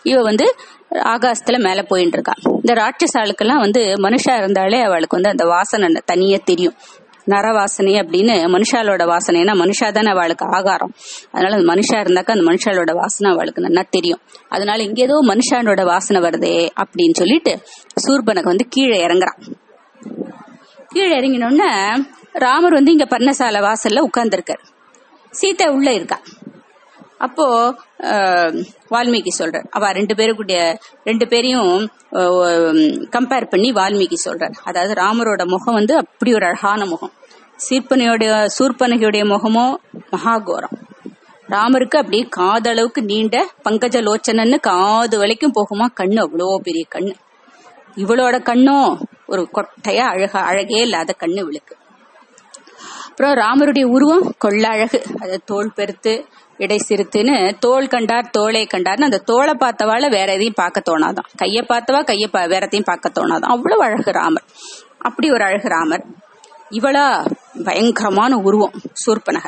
இவ வந்து ஆகாசத்துல மேல போயிட்டு இருக்கா இந்த ராட்சசாளுக்கெல்லாம் வந்து மனுஷா இருந்தாலே அவளுக்கு வந்து அந்த வாசனை தனியே தெரியும். நர வாசனை அப்படின்னு மனுஷாலோட வாசனைனா மனுஷா தானே அவளுக்கு ஆகாரம். அதனால அந்த மனுஷா இருந்தாக்கா அந்த மனுஷாலோட வாசனை அவளுக்கு நல்லா தெரியும். அதனால இங்க ஏதோ மனுஷானோட வாசனை வருதே அப்படின்னு சொல்லிட்டு சூர்பனுக்கு வந்து கீழே இறங்குறான். கீழே இறங்கினோடனே ராமர் வந்து இங்க பர்ணசாலை வாசல்ல உட்கார்ந்துருக்காரு. சீதா உள்ள இருக்கா. அப்போ வால்மீகி சொல்றார். அவ ரெண்டு பேருக்குடைய ரெண்டு பேரையும் கம்பேர் பண்ணி வால்மீகி சொல்றார். அதாவது ராமரோட முகம் வந்து அப்படி ஒரு அழகான முகம். சீர்பனையோட சூர்பனகையுடைய முகமோ மகாகோரம். ராமருக்கு அப்படியே காதளவுக்கு நீண்ட பங்கஜ லோச்சனன்னு காது வரைக்கும் போகுமா கண்ணு? அவ்வளோ பெரிய கண்ணு. இவளோட கண்ணும் ஒரு கொட்டையா அழகா அழகே இல்லாத கண்ணு இவளுக்கு. அப்புறம் ராமருடைய உருவம் கொள்ள அழகு அது தோல் பெருத்து இடை சிறுத்துன்னு தோல் கண்டார் தோலை கண்டார்னு அந்த தோலை பார்த்தவால வேற எதையும் பார்க்க தோணாதான். கையை பார்த்தவா கையை பா- வேற எதையும் பார்க்க தோணாதான். அவ்வளவு அழகு ராமர். அப்படி ஒரு அழகு ராமர். இவளா பயங்கரமான உருவம் சூர்பனக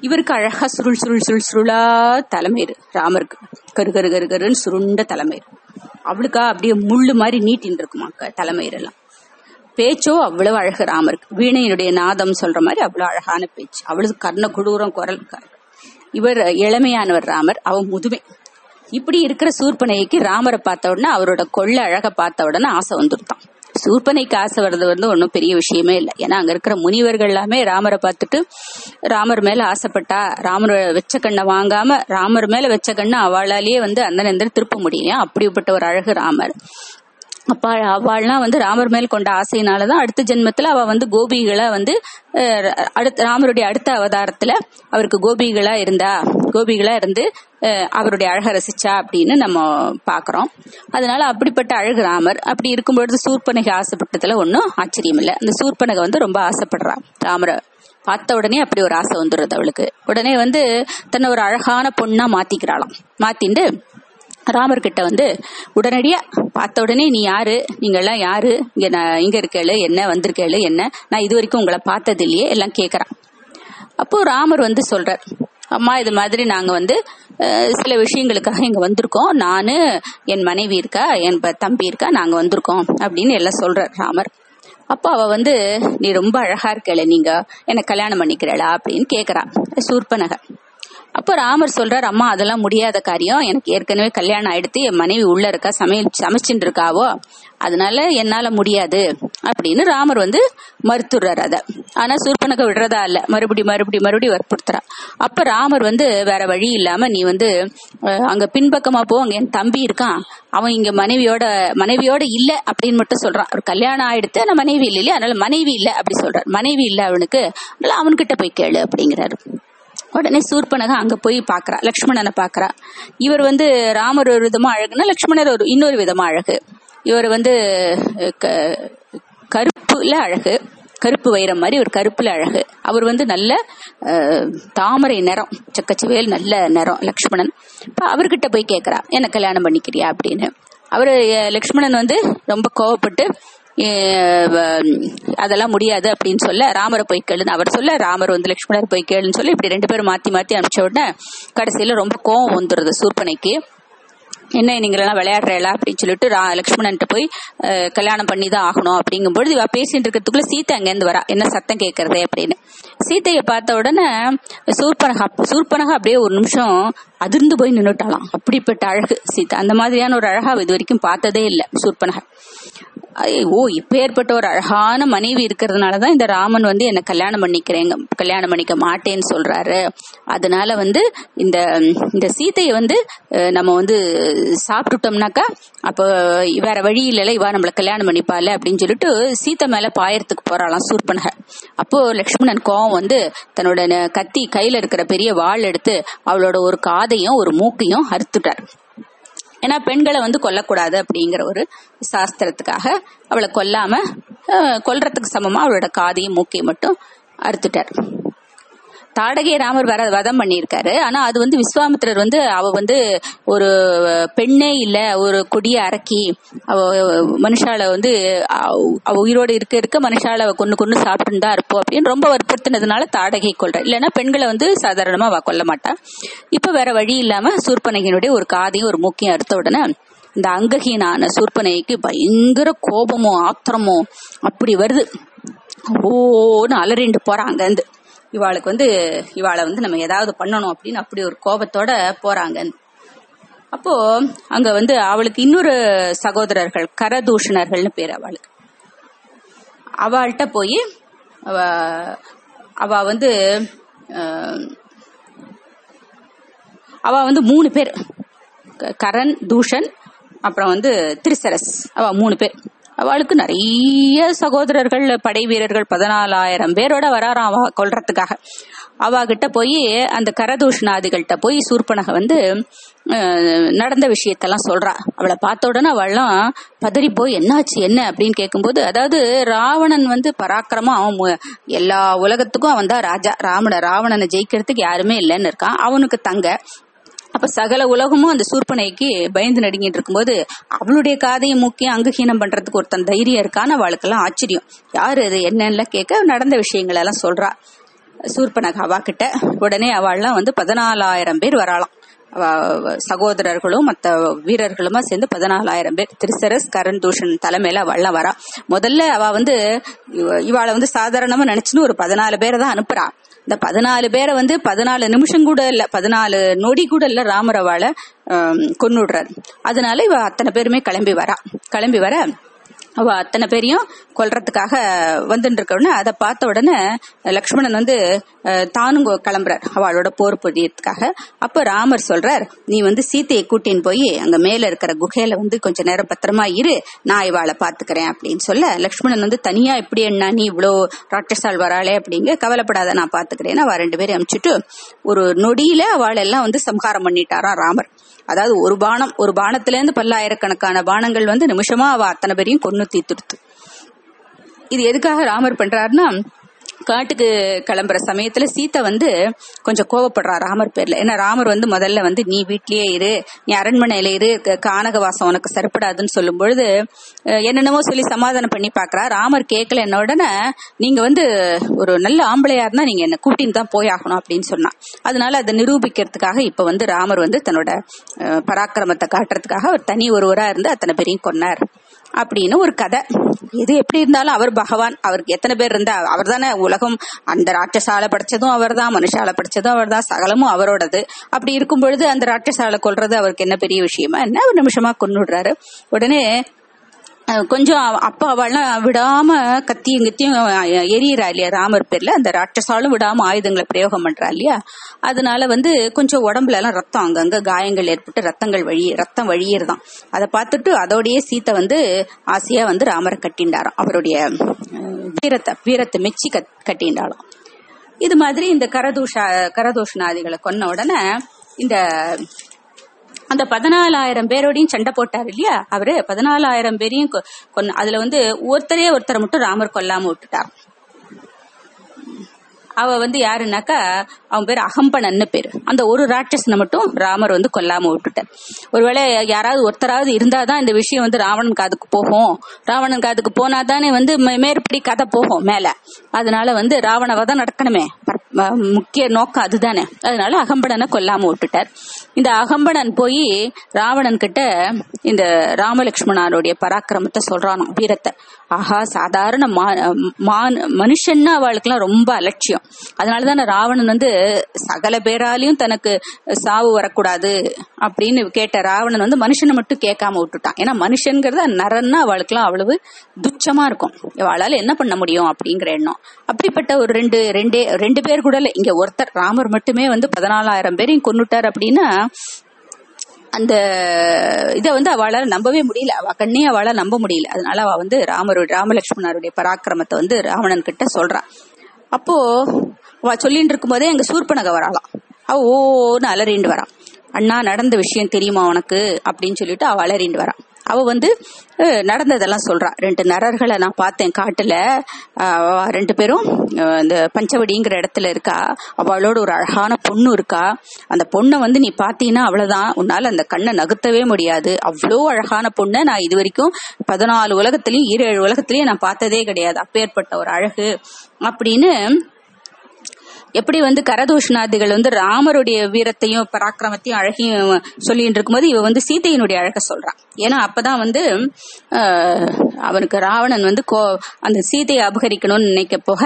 இவருக்கு அழகா சுருள் சுருள் சுருள் சுருளா தலைமயிறு ராமருக்கு. கரு கரு கரு கருன்னு சுருண்ட தலைமயிறு அவளுக்கா அப்படியே முள்ளு மாதிரி நீட்டின்னு இருக்குமாக்க தலைமையிறெல்லாம் பேச்சோ அவ்வளவு அழகு ராமருக்கு. வீணையினுடைய நாதம் சொல்ற மாதிரி அவ்வளவு அழகான பேச்சு. அவ்வளவு கர்ண குடூரம் குரல் இவர் இளமையானவர் ராமர் அவன் முதுமை. இப்படி இருக்கிற சூர்பனைக்கு ராமரை பார்த்த உடனே அவரோட கொள்ள அழக பார்த்த உடனே ஆசை வந்துருத்தான் சூர்பனைக்கு ஆசை வர்றது வந்து ஒன்றும் பெரிய விஷயமே இல்லை. ஏன்னா அங்க இருக்கிற முனிவர்கள் எல்லாமே ராமரை பார்த்துட்டு ராமர் மேல ஆசைப்பட்டா ராமர் வெச்ச கண்ணை வாங்காம ராமர் மேல வெச்ச கண்ணை அவளாலேயே வந்து அந்த நேரத்தில் திருப்ப முடியும். அப்படிப்பட்ட ஒரு அழகு ராமர். அப்பா அவள்லாம் வந்து ராமர் மேல் கொண்ட ஆசையினாலதான் அடுத்த ஜென்மத்துல அவ வந்து கோபிகளை வந்து அடுத்த ராமருடைய அடுத்த அவதாரத்துல அவருக்கு கோபிகளா இருந்தா கோபிகளா இருந்து அவருடைய அழக ரசிச்சா அப்படின்னு நம்ம பாக்குறோம். அதனால அப்படிப்பட்ட அழகு ராமர். அப்படி இருக்கும்பொழுது சூர்பனகை ஆசைப்பட்டதுல ஒன்னும் ஆச்சரியம் இல்லை. அந்த சூர்பனகை வந்து ரொம்ப ஆசைப்படுறா ராமரை. பார்த்த உடனே அப்படி ஒரு ஆசை வந்துடுறது அவளுக்கு. உடனே வந்து தன்னை ஒரு அழகான பொண்ணா மாத்திக்கிறாளாம். மாத்திண்டு ராமர் கிட்ட வந்து உடனடியா பார்த்த உடனே நீ யாரு? நீங்க எல்லாம் யாரு? இங்க நான் இங்க இருக்கேளு என்ன வந்திருக்கேளு என்ன? நான் இது வரைக்கும் உங்களை பார்த்தது இல்லையே எல்லாம் கேக்குறான். அப்போ ராமர் வந்து சொல்றார் அம்மா இது மாதிரி நாங்க வந்து சில விஷயங்களுக்காக இங்க வந்திருக்கோம். நானு என் மனைவி இருக்கா என் தம்பி இருக்கா நாங்க வந்திருக்கோம் அப்படின்னு எல்லாம் சொல்றார் ராமர். அப்போ அவ வந்து நீ ரொம்ப அழகா இருக்கல நீங்க என்ன கல்யாணம் பண்ணிக்கிறளா? அப்படின்னு கேக்குறான் சூர்பனகர் அப்ப ராமர் சொல்றார் அம்மா அதெல்லாம் முடியாத காரியம். எனக்கு ஏற்கனவே கல்யாணம் ஆயிடுத்து என் மனைவி உள்ள இருக்கா சமையல் சமைச்சுட்டு இருக்காவோ? அதனால என்னால முடியாது. அப்படின்னு ராமர் வந்து மறுத்துடுறாரு அத. ஆனா சூர்பனக விடுறதா இல்ல. மறுபடி மறுபடி மறுபடி வற்புறுத்துறா. அப்ப ராமர் வந்து வேற வழி இல்லாம நீ வந்து அங்க பின்பக்கமா போ. அங்க என் தம்பி இருக்கான். அவன் இங்க மனைவியோட மனைவியோட இல்ல. அப்படின்னு மட்டும் சொல்றான் ஒரு கல்யாணம் ஆயிடுத்து ஆனா மனைவி இல்லையா? அதனால மனைவி இல்ல. அப்படி சொல்றாரு. மனைவி இல்ல அவனுக்கு. அவன்கிட்ட போய் கேளு. அப்படிங்கிறாரு. உடனே சூர்பனக அங்க போய் பாக்குறா. லக்ஷ்மணனை பாக்குறா. இவர் வந்து ராமர் ஒரு விதமா அழகுனா லக்ஷ்மணர் ஒரு இன்னொரு விதமா அழகு. இவர் வந்து கருப்புல அழகு. கருப்பு வைரம் மாதிரி ஒரு கருப்புல அழகு. அவர் வந்து நல்ல தாமரை நிறம். சக்கச்சவேல் நல்ல நிறம் லக்ஷ்மணன். இப்ப அவர்கிட்ட போய் கேக்குறா என்ன கல்யாணம் பண்ணிக்கிறியா? அப்படின்னு. அவரு லக்ஷ்மணன் வந்து ரொம்ப கோவப்பட்டு அதெல்லாம் முடியாது அப்படின்னு சொல்ல ராமரை போய் கேளுன்னு அவர் சொல்ல ராமர் வந்து லட்சுமணர் போய் கேளுன்னு சொல்லி இப்படி ரெண்டு பேரும் மாத்தி மாத்தி அனுப்பிச்ச உடனே கடைசியில ரொம்ப கோவம் வந்துருது சூர்பனைக்கு. என்ன நீங்களெல்லாம் விளையாடுறா அப்படின்னு சொல்லிட்டு லக்ஷ்மணன்ட்ட போய் கல்யாணம் பண்ணி தான் ஆகணும் அப்படிங்கும்பொழுது இவ பேசிட்டு இருக்கிறதுக்குள்ள சீத்தை அங்கேருந்து வரா? என்ன சத்தம் கேட்கறதே அப்படின்னு. சீத்தையை பார்த்த உடனே சூர்பனகா சூர்பனகா அப்படியே ஒரு நிமிஷம் அதிர்ந்து போய் நின்றுட்டாலாம் அப்படிப்பட்ட அழகு சீதா. அந்த மாதிரியான ஒரு அழகா இது வரைக்கும் பார்த்ததே இல்லை சூர்பனகா. ஓ இப்பேற்பட்ட ஒரு அழகான மனைவி இருக்கிறதுனாலதான் இந்த ராமன் வந்து என்ன கல்யாணம் பண்ணிக்கிறேங்க கல்யாணம் பண்ணிக்க மாட்டேன்னு சொல்றாரு. அதனால வந்து இந்த இந்த சீத்தையை வந்து நம்ம வந்து சாப்பிட்டுட்டோம்னாக்கா அப்போ வேற வழி இல்லைல்ல இவா நம்மள கல்யாணம் பண்ணிப்பால அப்படின்னு சொல்லிட்டு சீத்தை மேல பாயறதுக்கு போறாளாம் சூர்பனக. அப்போ லக்ஷ்மணன் கோவம் வந்து தன்னோட கத்தி கையில இருக்கிற பெரிய வாள் எடுத்து அவளோட ஒரு காதையும் ஒரு மூக்கையும் அறுத்துட்டார். ஏன்னா பெண்களை வந்து கொல்லக்கூடாது அப்படிங்கிற ஒரு சாஸ்திரத்துக்காக அவளை கொல்லாம கொல்றதுக்கு சமமா அவளோட காதையும் மூக்கையும் மட்டும் அறுத்துட்டார். தாடகைய ராமர் வர வதம் பண்ணியிருக்காரு. ஆனா அது வந்து விஸ்வாமித்திரர் வந்து அவ வந்து ஒரு பெண்ணே இல்ல ஒரு கொடிய அரக்கி. அவ மனுஷால வந்து அவ உயிரோடு இருக்க இருக்க மனுஷால அவ கொண்டு கொண்டு சாப்பிட்டு தான் இருப்போம் அப்படின்னு ரொம்ப வற்புறுத்தினதுனால தாடகை கொள்ற இல்லைன்னா பெண்களை வந்து சாதாரணமா அவ கொல்ல மாட்டா. இப்ப வேற வழி இல்லாம சூர்பனகினுடைய ஒரு காதையும் ஒரு மூக்கையும் அறுத்த உடனே இந்த அங்ககீனான சூர்பனைக்கு பயங்கர கோபமோ ஆத்திரமோ அப்படி வருது. ஓன்னு அலறிண்டு போறாங்க இருந்து இவாளுக்கு வந்து இவாளை வந்து நம்ம ஏதாவது பண்ணணும் அப்படின்னு அப்படி ஒரு கோபத்தோட போறாங்க. அப்போ அங்க வந்து அவளுக்கு இன்னொரு சகோதரர்கள் கரதூஷணர்கள்னு பேர் அவளுக்கு. அவள்கிட்ட போய் அவ அவ வந்து அவ வந்து மூணு பேர். கரண் தூஷன் அப்புறம் வந்து திரிசரஸ். அவ மூணு பேர். அவளுக்கு நிறைய சகோதரர்கள் படை வீரர்கள் பதினாலாயிரம் பேரோட வராறாம் அவ கொல்றதுக்காக. அவ கிட்ட போய் அந்த கரதூஷ்ணாதிகள்கிட்ட போய் சூர்பனக வந்து நடந்த விஷயத்தெல்லாம் சொல்றா. அவளை பார்த்த உடனே அவள்லாம் பதறி போய் என்னாச்சு என்ன? அப்படின்னு கேட்கும்போது அதாவது ராவணன் வந்து பராக்கிரமா அவன் எல்லா உலகத்துக்கும் அவன் தான் ராஜா. ராவண ராவணனை ஜெயிக்கிறதுக்கு யாருமே இல்லைன்னு இருக்கான். அவனுக்கு தங்க அப்ப சகல உலகமும் அந்த சூர்பனைக்கு பயந்து நடுங்கிட்டு இருக்கும்போது அவளுடைய காதையும் முக்கியம் அங்குஹீனம் பண்றதுக்கு ஒருத்தன் தைரியம் இருக்கான்னு அவளுக்கெல்லாம் ஆச்சரியம். யாரு அது என்னன்னு கேட்க நடந்த விஷயங்கள் எல்லாம் சொல்றா. சூர்பனக அவா கிட்ட உடனே அவள்லாம் வந்து பதினாலாயிரம் பேர் வராளாம். சகோதரர்களும் மத்த வீரர்களுமா சேர்ந்து பதினாலாயிரம் பேர். திருசரஸ் கரண் தூஷன் தலைமையில அவள்லாம் வரா. முதல்ல அவ வந்து இவ- இவாளை வந்து சாதாரணமா நினைச்சுன்னு ஒரு பதினாலு பேரை தான் அனுப்புறா. இந்த பதினாலு பேரை வந்து பதினாலு நிமிஷம் கூட இல்ல பதினாலு நொடி கூட இல்ல ராமரவாளை கொன்னுடுறாரு. அதனால இவ அத்தனை பேருமே கிளம்பி வரா. கிளம்பி வர அவ அத்தனை பேரையும் கொல்றதுக்காக வந்துட்டு இருக்கவன அதை பார்த்த உடனே லக்ஷ்மணன் வந்து தானும் கிளம்புறார். அவளோட போர் புரியறதுக்காக அப்ப ராமர் சொல்றார் நீ வந்து சீத்தையை கூட்டின்னு போய் அங்க மேல இருக்கிற குகையில வந்து கொஞ்ச நேரம் பத்திரமா இரு. நான் இவாளை பாத்துக்கிறேன் அப்படின்னு சொல்ல லக்ஷ்மணன் வந்து தனியா எப்படி என்ன? நீ இவ்வளோ ராட்சசால் வராளே அப்படிங்க கவலைப்படாத நான் பாத்துக்கிறேன்னு அவ ரெண்டு பேரும் அமிச்சுட்டு ஒரு நொடியில அவள் எல்லாம் வந்து சம்ஹாரம் பண்ணிட்டாராம் ராமர். அதாவது ஒரு பானம் ஒரு பானத்துல இருந்து பல்லாயிரக்கணக்கான பானங்கள் வந்து நிமிஷமா அவ அத்தனை பேரையும் கொன்னு தீத்துடுத்து இது எதுக்காக ராமர் பண்றாருன்னா காட்டுக்கு கிளம்புற சமயத்துல சீத்தை வந்து கொஞ்சம் கோவப்படுறா ராமர் பேர்ல. ஏன்னா ராமர் வந்து முதல்ல வந்து நீ வீட்லயே இரு. நீ அரண்மனையில இரு. கானக வாசம் உனக்கு சரிப்படாதுன்னு சொல்லும் பொழுது என்னென்னமோ சொல்லி சமாதானம் பண்ணி பாக்குறா. ராமர் கேட்கல என்ன உடனே நீங்க வந்து ஒரு நல்ல ஆம்பளையா இருந்தா நீங்க என்ன கூட்டின்னு தான் போயாகணும் அப்படின்னு சொன்னா. அதனால அதை நிரூபிக்கிறதுக்காக இப்ப வந்து ராமர் வந்து தன்னோட பராக்கிரமத்தை காட்டுறதுக்காக அவர் தனி ஒருவரா இருந்து அத்தனை பேரையும் கொன்னார். அப்படின்னு ஒரு கதை. எது எப்படி இருந்தாலும் அவர் பகவான். அவருக்கு எத்தனை பேர் இருந்தா அவர் தானே உலகம். அந்த ராட்சசால படிச்சதும் அவர் தான் மனுஷால படிச்சதும் அவர் தான் சகலமும் அவரோடது. அப்படி இருக்கும் பொழுது அந்த ராட்சசால கொள்றது அவருக்கு என்ன பெரிய விஷயமா? என்ன? ஒரு நிமிஷமா கொண்டுடுறாரு உடனே கொஞ்சம் அப்பாவெல்லாம் அவள்லாம் விடாம கத்தியும் கத்தியும் எரியறா இல்லையா ராமர் பேர்ல? அந்த ராட்சசாலும் விடாம ஆயுதங்களை பிரயோகம் பண்றா இல்லையா? அதனால வந்து கொஞ்சம் உடம்புல எல்லாம் ரத்தம் அங்கங்க காயங்கள் ஏற்பட்டு ரத்தங்கள் வழி ரத்தம் வழியிறதாம். அதை பார்த்துட்டு அதோடயே சீத்தை வந்து ஆசையா வந்து ராமரை கட்டிண்டாராம். அவருடைய வீரத்தை வீரத்தை மெச்சி கத் கட்டிண்டாலும் இது மாதிரி இந்த கரதூஷா கரதூஷணாதிகளை கொன்ன உடனே இந்த அந்த பதினாலாயிரம் பேரோடையும் சண்டை போட்டார் இல்லையா? அவரு பதினாலாயிரம் பேரையும் கொ- அதுல வந்து ஒருத்தரே ஒருத்தரை மட்டும் ராமர் கொல்லாம விட்டுட்டார். அவ வந்து யாருன்னாக்கா அவன் பேர் அகம்பனன்னு பேரு. அந்த ஒரு ராட்சசனை மட்டும் ராமர் வந்து கொல்லாம விட்டுட்டார். ஒருவேளை யாராவது ஒருத்தராவது இருந்தாதான் இந்த விஷயம் வந்து ராவணன் காதுக்கு போகும். ராவணன் காதுக்கு போனாதானே வந்து மே- மேற்படி கதை போகும் மேல. அதனால வந்து ராவணவதம் நடக்கணுமே. முக்கிய நோக்கம் அதுதானே. அதனால அகம்படனை கொல்லாம விட்டுட்டார். இந்த அகம்படன் போய் ராவணன் கிட்ட இந்த ராமலட்சுமணனுடைய பராக்கிரமத்தை சொல்றானோ வீரத்தை. ஆஹா சாதாரண மா- மான் மனுஷன்னா அவளுக்கெல்லாம் ரொம்ப அலட்சியம். அதனாலதானே ராவணன் வந்து சகல பேராலையும் தனக்கு சாவு வரக்கூடாது அப்படின்னு கேட்ட ராவணன் வந்து மனுஷனை மட்டும் கேட்காம விட்டுட்டான். ஏன்னா மனுஷன்கிறத நரன்னா அவளுக்கெல்லாம் அவ்வளவு துச்சமா இருக்கும். அவளால என்ன பண்ண முடியும் அப்படிங்கிற எண்ணம். அப்படிப்பட்ட ஒரு ரெண்டு ரெண்டே ரெண்டு பேர் கூட இல்லை. இங்க ஒருத்தர் ராமர் மட்டுமே வந்து பதினாலாயிரம் பேரையும் கொண்டுட்டார் அப்படின்னா அந்த இதை வந்து அவளால் நம்பவே முடியல. அவ கண்ணே அவளால் நம்ப முடியல. அதனால அவ வந்து ராமருடைய ராமலட்சுமணருடைய பராக்கிரமத்தை வந்து ராவணன் கிட்ட சொல்றா. அப்போ அவ சொல்லிட்டு இருக்கும்போதே எங்க சூர்பனக வராளாம். அவ ஓன்னு அலறிண்டு வரான் அண்ணா நடந்த விஷயம் தெரியுமா உனக்கு? அப்படின்னு சொல்லிட்டு அவ அலறிண்டு வரான் அவ வந்து நடந்ததெல்லாம் சொல்றா. ரெண்டு நரர்களை நான் பார்த்தேன் காட்டுல. அவ ரெண்டு பேரும் இந்த பஞ்சவடிங்கிற இடத்துல இருக்கா. அவளோட ஒரு அழகான பொண்ணு இருக்கா. அந்த பொண்ணை வந்து நீ பாத்தீங்கன்னா அவ்வளவுதான். உன்னால அந்த கண்ணை நகர்த்தவே முடியாது. அவ்வளோ அழகான பொண்ணை நான் இது வரைக்கும் பதினாலு உலகத்திலயும் ஈரேழு உலகத்திலயும் நான் பார்த்ததே கிடையாது. அப்பேற்பட்ட ஒரு அழகு. அப்படின்னு எப்படி வந்து கரதூஷ்ணாதிகள் வந்து ராமருடைய வீரத்தையும் பராக்கிரமத்தையும் அழகையும் சொல்லிட்டு இருக்கும்போது இவ வந்து சீதையினுடைய அழக சொல்றான். ஏன்னா அப்பதான் வந்து அவனுக்கு ராவணன் வந்து கோ அந்த சீதையை அபகரிக்கணும்னு நினைக்க போக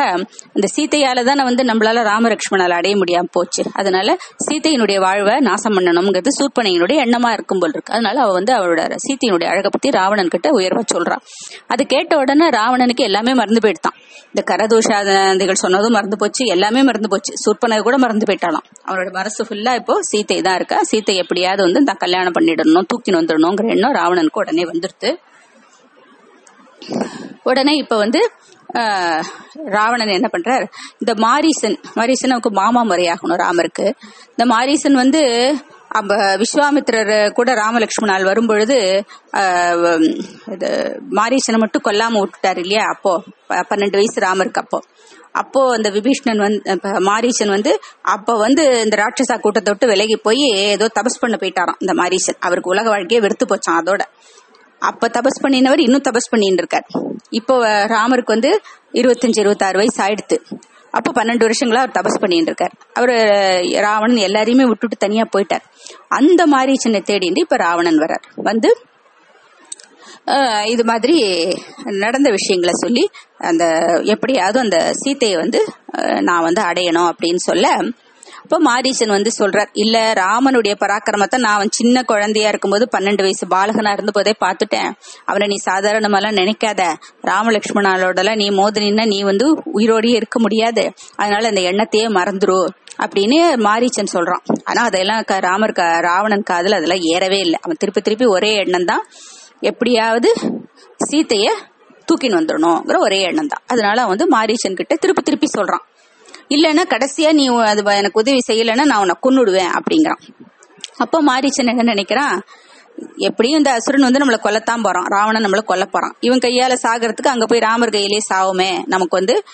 அந்த சீதையால தானே வந்து நம்மளால ராமலக்ஷ்மணால் அடைய முடியாம போச்சு. அதனால சீதையினுடைய வாழ்வை நாசம் பண்ணணுங்கிறது சூர்பனையினுடைய எண்ணமா இருக்கும் போல் இருக்கு. அதனால அவ வந்து அவளோட சீதையினுடைய அழகை பத்தி ராவணன் கிட்ட உயர்வா சொல்றான். அது கேட்ட உடனே ராவணனுக்கு எல்லாமே மறந்து போயிட்டான் இந்த கரதோஷாதிகள் சொன்னதும் மறந்து போச்சு. எல்லாமே மறந்து போச்சு. சூர்பனை கூட மறந்து போயிட்டாலாம் அவரோட மனசு ஃபுல்லா இப்போ சீத்தை தான் இருக்கா. சீத்தை எப்படியாவது வந்து தான் கல்யாணம் பண்ணிடணும் தூக்கின்னு வந்துடணுங்கிற எண்ணம் ராவணனுக்கு உடனே வந்துருது உடனே இப்ப வந்து ராவணன் என்ன பண்றார்? இந்த மாரீசன் மாரீசன் அவனுக்கு மாமா முறையாகணும் ராமருக்கு. இந்த மாரீசன் வந்து அப்ப விஸ்வாமித்திரர் கூட ராமலட்சுமணால் வரும்பொழுது ஆஹ், இது மாரீசனை மட்டும் கொல்லாம விட்டுட்டாரு இல்லையா? அப்போ பன்னெண்டு வயசு ராமருக்கு அப்போ. அப்போ அந்த விபீஷ்ணன் வந்து மாரீசன் வந்து அப்ப வந்து இந்த ராட்சசா கூட்டத்தை விட்டு விலகி போய் ஏதோ தபஸ் பண்ண போயிட்டாராம் இந்த மாரீசன். அவருக்கு உலக வாழ்க்கையே வெறுத்து போச்சான் அதோட. அப்ப தபஸ் பண்ணினவர் இன்னும் தபஸ் பண்ணிட்டு இருக்கார். இப்போ ராமருக்கு வந்து இருபத்தஞ்சு இருபத்தாறு வயசு ஆயிடுத்து. அப்போ பன்னெண்டு வருஷங்களா அவர் தபஸ் பண்ணிட்டு இருக்கார் அவர் ராவணன் எல்லாரையுமே விட்டுட்டு தனியா போயிட்டார். அந்த மாதிரி சின்ன தேடிட்டு இப்ப ராவணன் வர்றார் வந்து இது மாதிரி நடந்த விஷயங்களை சொல்லி அந்த எப்படியாவது அந்த சீத்தையை வந்து நான் வந்து அடையணும் அப்படின்னு சொல்ல அப்ப மாரீசன் வந்து சொல்றார் இல்ல ராமனுடைய பராக்கிரமத்தை நான் அவன் சின்ன குழந்தையா இருக்கும்போது பன்னெண்டு வயசு பாலகனா இருந்த போதே பார்த்துட்டேன். அவனை நீ சாதாரணமெல்லாம் நினைக்காத. ராமலட்சுமணாலோடலாம் நீ மோதினா நீ வந்து உயிரோடயே இருக்க முடியாது. அதனால அந்த எண்ணத்தையே மறந்துரு. அப்படின்னு மாரீச்சன் சொல்றான். ஆனா அதெல்லாம் க- ராமர் கா- ராவணன் காதல் அதெல்லாம் ஏறவே இல்லை. அவன் திருப்பி திருப்பி ஒரே எண்ணம் தான். எப்படியாவது சீத்தைய தூக்கின்னு வந்துடணுங்கிற ஒரே எண்ணம் தான். அதனால அவன் வந்து மாரீச்சன் கிட்ட திருப்பி திருப்பி சொல்றான். இல்லைன்னா கடைசியா நீ அது எனக்கு உதவி செய்யலைன்னா நான் உன்னை கொன்னுடுவேன் அப்படிங்கிறான். அப்போ மாரிச்சன் என்ன நினைக்கிறான் எப்படியும் இந்த அசுரன் வந்து நம்மளை கொல்லத்தான் போறான். ராவணன் நம்மளை கொல்ல போறான். இவன் கையால சாகிறதுக்கு அங்க போய் ராமர் கையிலேயே சாவுமே நமக்கு வந்து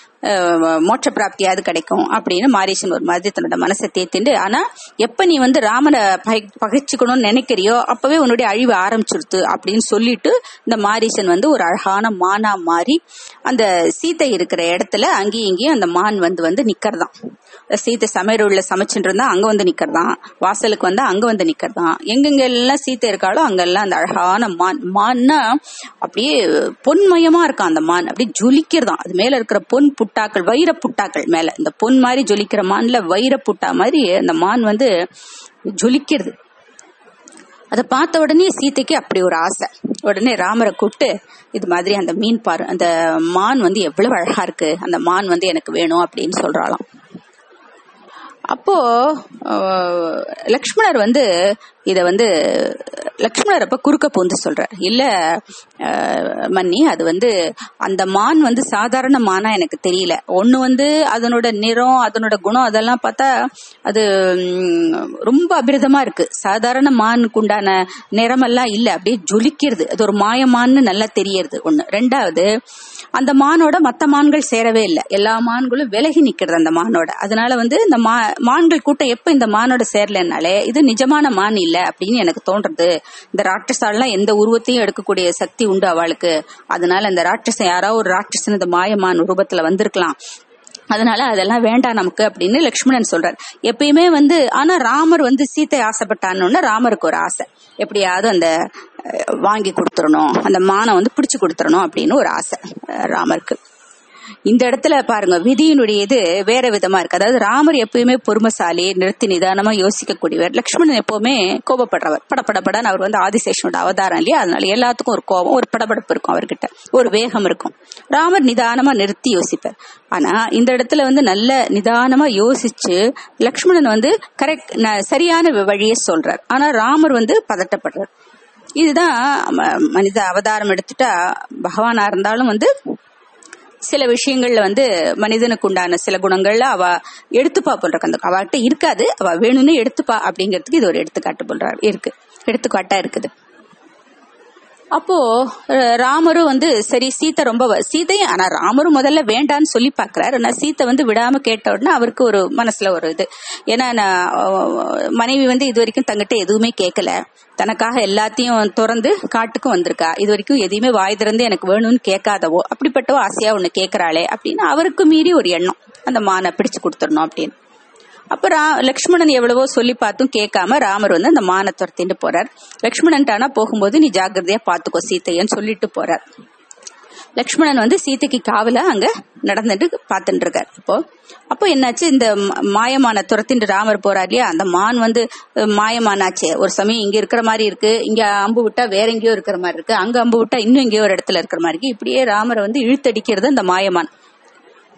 மோட்ச பிராப்தியாவது கிடைக்கும் அப்படின்னு மாரீசன் ஒரு மாதிரி தன்னோட மனசை தேத்திண்டு ஆனா எப்ப நீ வந்து ராமனை பகை- பகைச்சுக்கணும்னு நினைக்கிறியோ அப்பவே உன்னுடைய அழிவு ஆரம்பிச்சிருத்து அப்படின்னு சொல்லிட்டு இந்த மாரீசன் வந்து ஒரு அழகான மானா மாறி அந்த சீத்தை இருக்கிற இடத்துல அங்கேயும் இங்கேயும் அந்த மான் வந்து வந்து நிக்கிறதான். சீத்தை சமையலுள்ள சமைச்சுட்டு இருந்தா அங்க வந்து நிக்கிறதான். வாசலுக்கு வந்தா அங்க வந்து நிக்கிறதான். எங்கெங்க எல்லாம் சீத்தை இருக்காளோ அங்கெல்லாம் அந்த அழகான மான் மான்னா அப்படியே பொன்மயமா இருக்கும் அந்த மான். அப்படியே ஜொலிக்கிறதாம் அது மேல இருக்கிற பொன் புட்டாக்கள் வைர புட்டாக்கள் மேல. இந்த பொன் மாதிரி ஜொலிக்கிற மான்ல வைர புட்டா மாதிரி அந்த மான் வந்து ஜொலிக்கிறது. அதை பார்த்த உடனே சீதைக்கு அப்படி ஒரு ஆசை. உடனே ராமரை கூப்பிட்டு இது மாதிரி அந்த மீன் பாரு அந்த மான் வந்து எவ்வளவு அழகா இருக்கு. அந்த மான் வந்து எனக்கு வேணும் அப்படின்னு சொல்றாளாம். அப்போ லக்ஷ்மணர் வந்து இத வந்து லக்ஷ்மணர் அப்ப குறுக்க பூந்து சொல்றார். இல்ல மன்னி அது வந்து அந்த மான் வந்து சாதாரண மானா எனக்கு தெரியல. ஒண்ணு வந்து அதனோட நிறம் அதனோட குணம் அதெல்லாம் பார்த்தா அது ரொம்ப அபிரதமா இருக்கு. சாதாரண மானுக்கு உண்டான நிறமெல்லாம் இல்ல. அப்படியே ஜொலிக்கிறது. அது ஒரு மாயமான்னு நல்லா தெரியறது ஒண்ணு. ரெண்டாவது அந்த மானோட மத்த மான்கள் சேரவே இல்லை. எல்லா மான்களும் விலகி நிக்கிறது அந்த மானோட. அதனால வந்து இந்த மா மான்கள் கூட்டம் எப்ப இந்த மானோட சேரலனாலே இது நிஜமான மான் இல்ல. அப்படின்னு எனக்கு தோன்றது. இந்த ராட்சசாலாம் எந்த உருவத்தையும் எடுக்கக்கூடிய சக்தி உண்டு அவளுக்கு. அதனால அந்த ராட்சசன் யாராவது ஒரு ராட்சசன் இந்த மாயமான் ரூபத்துல வந்திருக்கலாம். அதனால அதெல்லாம் வேண்டாம் நமக்கு அப்படின்னு லக்ஷ்மணன் சொல்றார். எப்பயுமே வந்து ஆனா ராமர் வந்து சீத்தை ஆசைப்பட்டான்னு ராமருக்கு ஒரு ஆசை. எப்படியாவது அந்த வாங்கி கொடுத்துடணும் அந்த மானை வந்து பிடிச்சு கொடுத்துடணும் அப்படின்னு ஒரு ஆசை ராமருக்கு. இந்த இடத்துல பாருங்க விதியினுடைய இது வேற விதமா இருக்கு. அதாவது ராமர் எப்பயுமே பொறுமைசாலி நிறுத்தி நிதானமா யோசிக்கக்கூடியவர். லக்ஷ்மணன் எப்பவுமே கோபப்படுறவர். படபடபடன்னு அவர் வந்து ஆதிசேஷனோட அவதாரம் இல்லையா? அதனால எல்லாத்துக்கும் ஒரு கோபம் ஒரு படபடப்பு இருக்கும் அவர்கிட்ட. ஒரு வேகம் இருக்கும். ராமர் நிதானமா நிறுத்தி யோசிப்பார். ஆனா இந்த இடத்துல வந்து நல்ல நிதானமா யோசிச்சு லக்ஷ்மணன் வந்து கரெக்ட் சரியான வழியை சொல்றார். ஆனா ராமர் வந்து பதட்டப்படுறார். இதுதான் மனித அவதாரம் எடுத்துட்டா பகவானா இருந்தாலும் வந்து சில விஷயங்கள்ல வந்து மனிதனுக்கு உண்டான சில குணங்கள்ல அவ எடுத்துப்பா போன்ற அந்த அவகிட்ட இருக்காது. அவ வேணும்னு எடுத்துப்பா அப்படிங்கிறதுக்கு இது ஒரு எடுத்துக்காட்டு போன்ற இருக்கு. எடுத்துக்காட்டா இருக்குது. அப்போ ராமரும் வந்து சரி சீத்தை ரொம்ப வ- சீதையும் ஆனா ராமரும் முதல்ல வேண்டான்னு சொல்லி பாக்குறாரு. ஆனா சீத்தை வந்து விடாம கேட்ட உடனே அவருக்கு ஒரு மனசுல ஒரு இது. ஏன்னா நான், மனைவி வந்து இது வரைக்கும் தங்கிட்ட எதுவுமே கேட்கல தனக்காக எல்லாத்தையும் திறந்து காட்டுக்கும் வந்திருக்கா. இது வரைக்கும் எதையுமே வாய் திறந்து எனக்கு வேணும்னு கேட்காதவோ அப்படிப்பட்டவோ ஆசையா ஒண்ணு கேட்கறாளே அப்படின்னு அவருக்கு மீறி ஒரு எண்ணம். அந்த மானை பிடிச்சு கொடுத்துடணும் அப்படின்னு. அப்ப லக்ஷ்மணன் எவ்வளவோ சொல்லி பார்த்தும் கேட்காம ராமர் வந்து அந்த மான துரத்திட்டு போறார். லக்ஷ்மணன் ஆனா போகும்போது நீ ஜாகிரதையா பாத்துக்கோ சீத்தையன்னு சொல்லிட்டு போறார். லக்ஷ்மணன் வந்து சீதைக்கு காவல அங்க நடந்துட்டு பாத்துட்டு இருக்கார். அப்போ அப்போ என்னாச்சு? இந்த மாயமான துரத்திட்டு ராமர் போறா இல்லையா? அந்த மான் வந்து மாயமானாச்சே. ஒரு சமயம் இங்க இருக்கிற மாதிரி இருக்கு. இங்க அம்பு விட்டா வேற எங்கேயோ இருக்கிற மாதிரி இருக்கு. அங்க அம்பு விட்டா இன்னும் எங்கேயோ ஒரு இடத்துல இருக்கிற மாதிரி இருக்கு. இப்படியே ராமரை வந்து இழுத்தடிக்கிறது அந்த மாயமான்.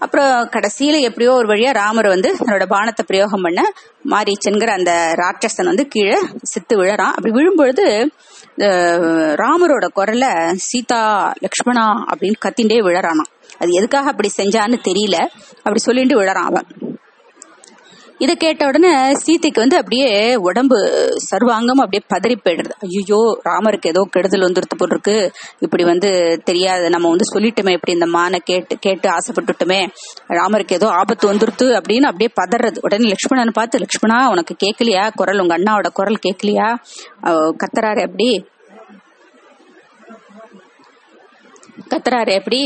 அப்புறம் கடைசியில எப்படியோ ஒரு வழியா ராமர் வந்து தன்னோட பானத்தை பிரயோகம் பண்ண மாரீச்சன்கிற அந்த ராட்சசன் வந்து கீழே சித்து விழறான். அப்படி விழும்பொழுது ராமரோட குரல்ல சீதா லக்ஷ்மணா அப்படின்னு கத்திண்டே விழறானான் அது எதுக்காக அப்படி செஞ்சான்னு தெரியல. அப்படி சொல்லிட்டு விழறான் அவன். இதை கேட்ட உடனே சீதைக்கு வந்து அப்படியே உடம்பு சர்வாங்கம் அப்படியே பதறி போயிடுறது ஐயோ ராமருக்கு ஏதோ கெடுதல் வந்துருத்து போட்டிருக்கு இப்படி வந்து தெரியாது. நம்ம வந்து சொல்லிட்டோமே இப்படி இந்த மானை கேட்டு கேட்டு ஆசைப்பட்டுட்டோமே. ராமருக்கு ஏதோ ஆபத்து வந்துருத்து அப்படின்னு அப்படியே பதறது. உடனே லக்ஷ்மணனை பார்த்து லக்ஷ்மணா உனக்கு கேட்கலையா குரல் உங்க அண்ணாவோட குரல் கேட்கலையா கத்துறாரு எப்படி? கத்துறாரு எப்படி?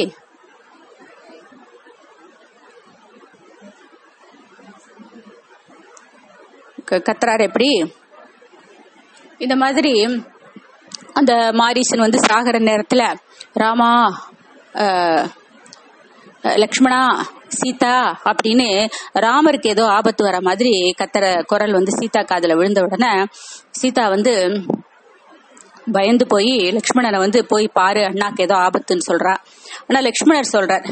கத்துறாரு எப்படி? இந்த மாதிரி அந்த மாரீசன் வந்து சாகர நேரத்துல ராமா லக்ஷ்மணா சீதா அப்படின்னு ராமருக்கு ஏதோ ஆபத்து வர மாதிரி கத்துற குரல் வந்து சீதா காதல விழுந்த உடனே சீதா வந்து பயந்து போய் லக்ஷ்மணனை வந்து போய் பாரு அண்ணாக்கு ஏதோ ஆபத்துன்னு சொல்றா. ஆனா லக்ஷ்மணர் சொல்றார்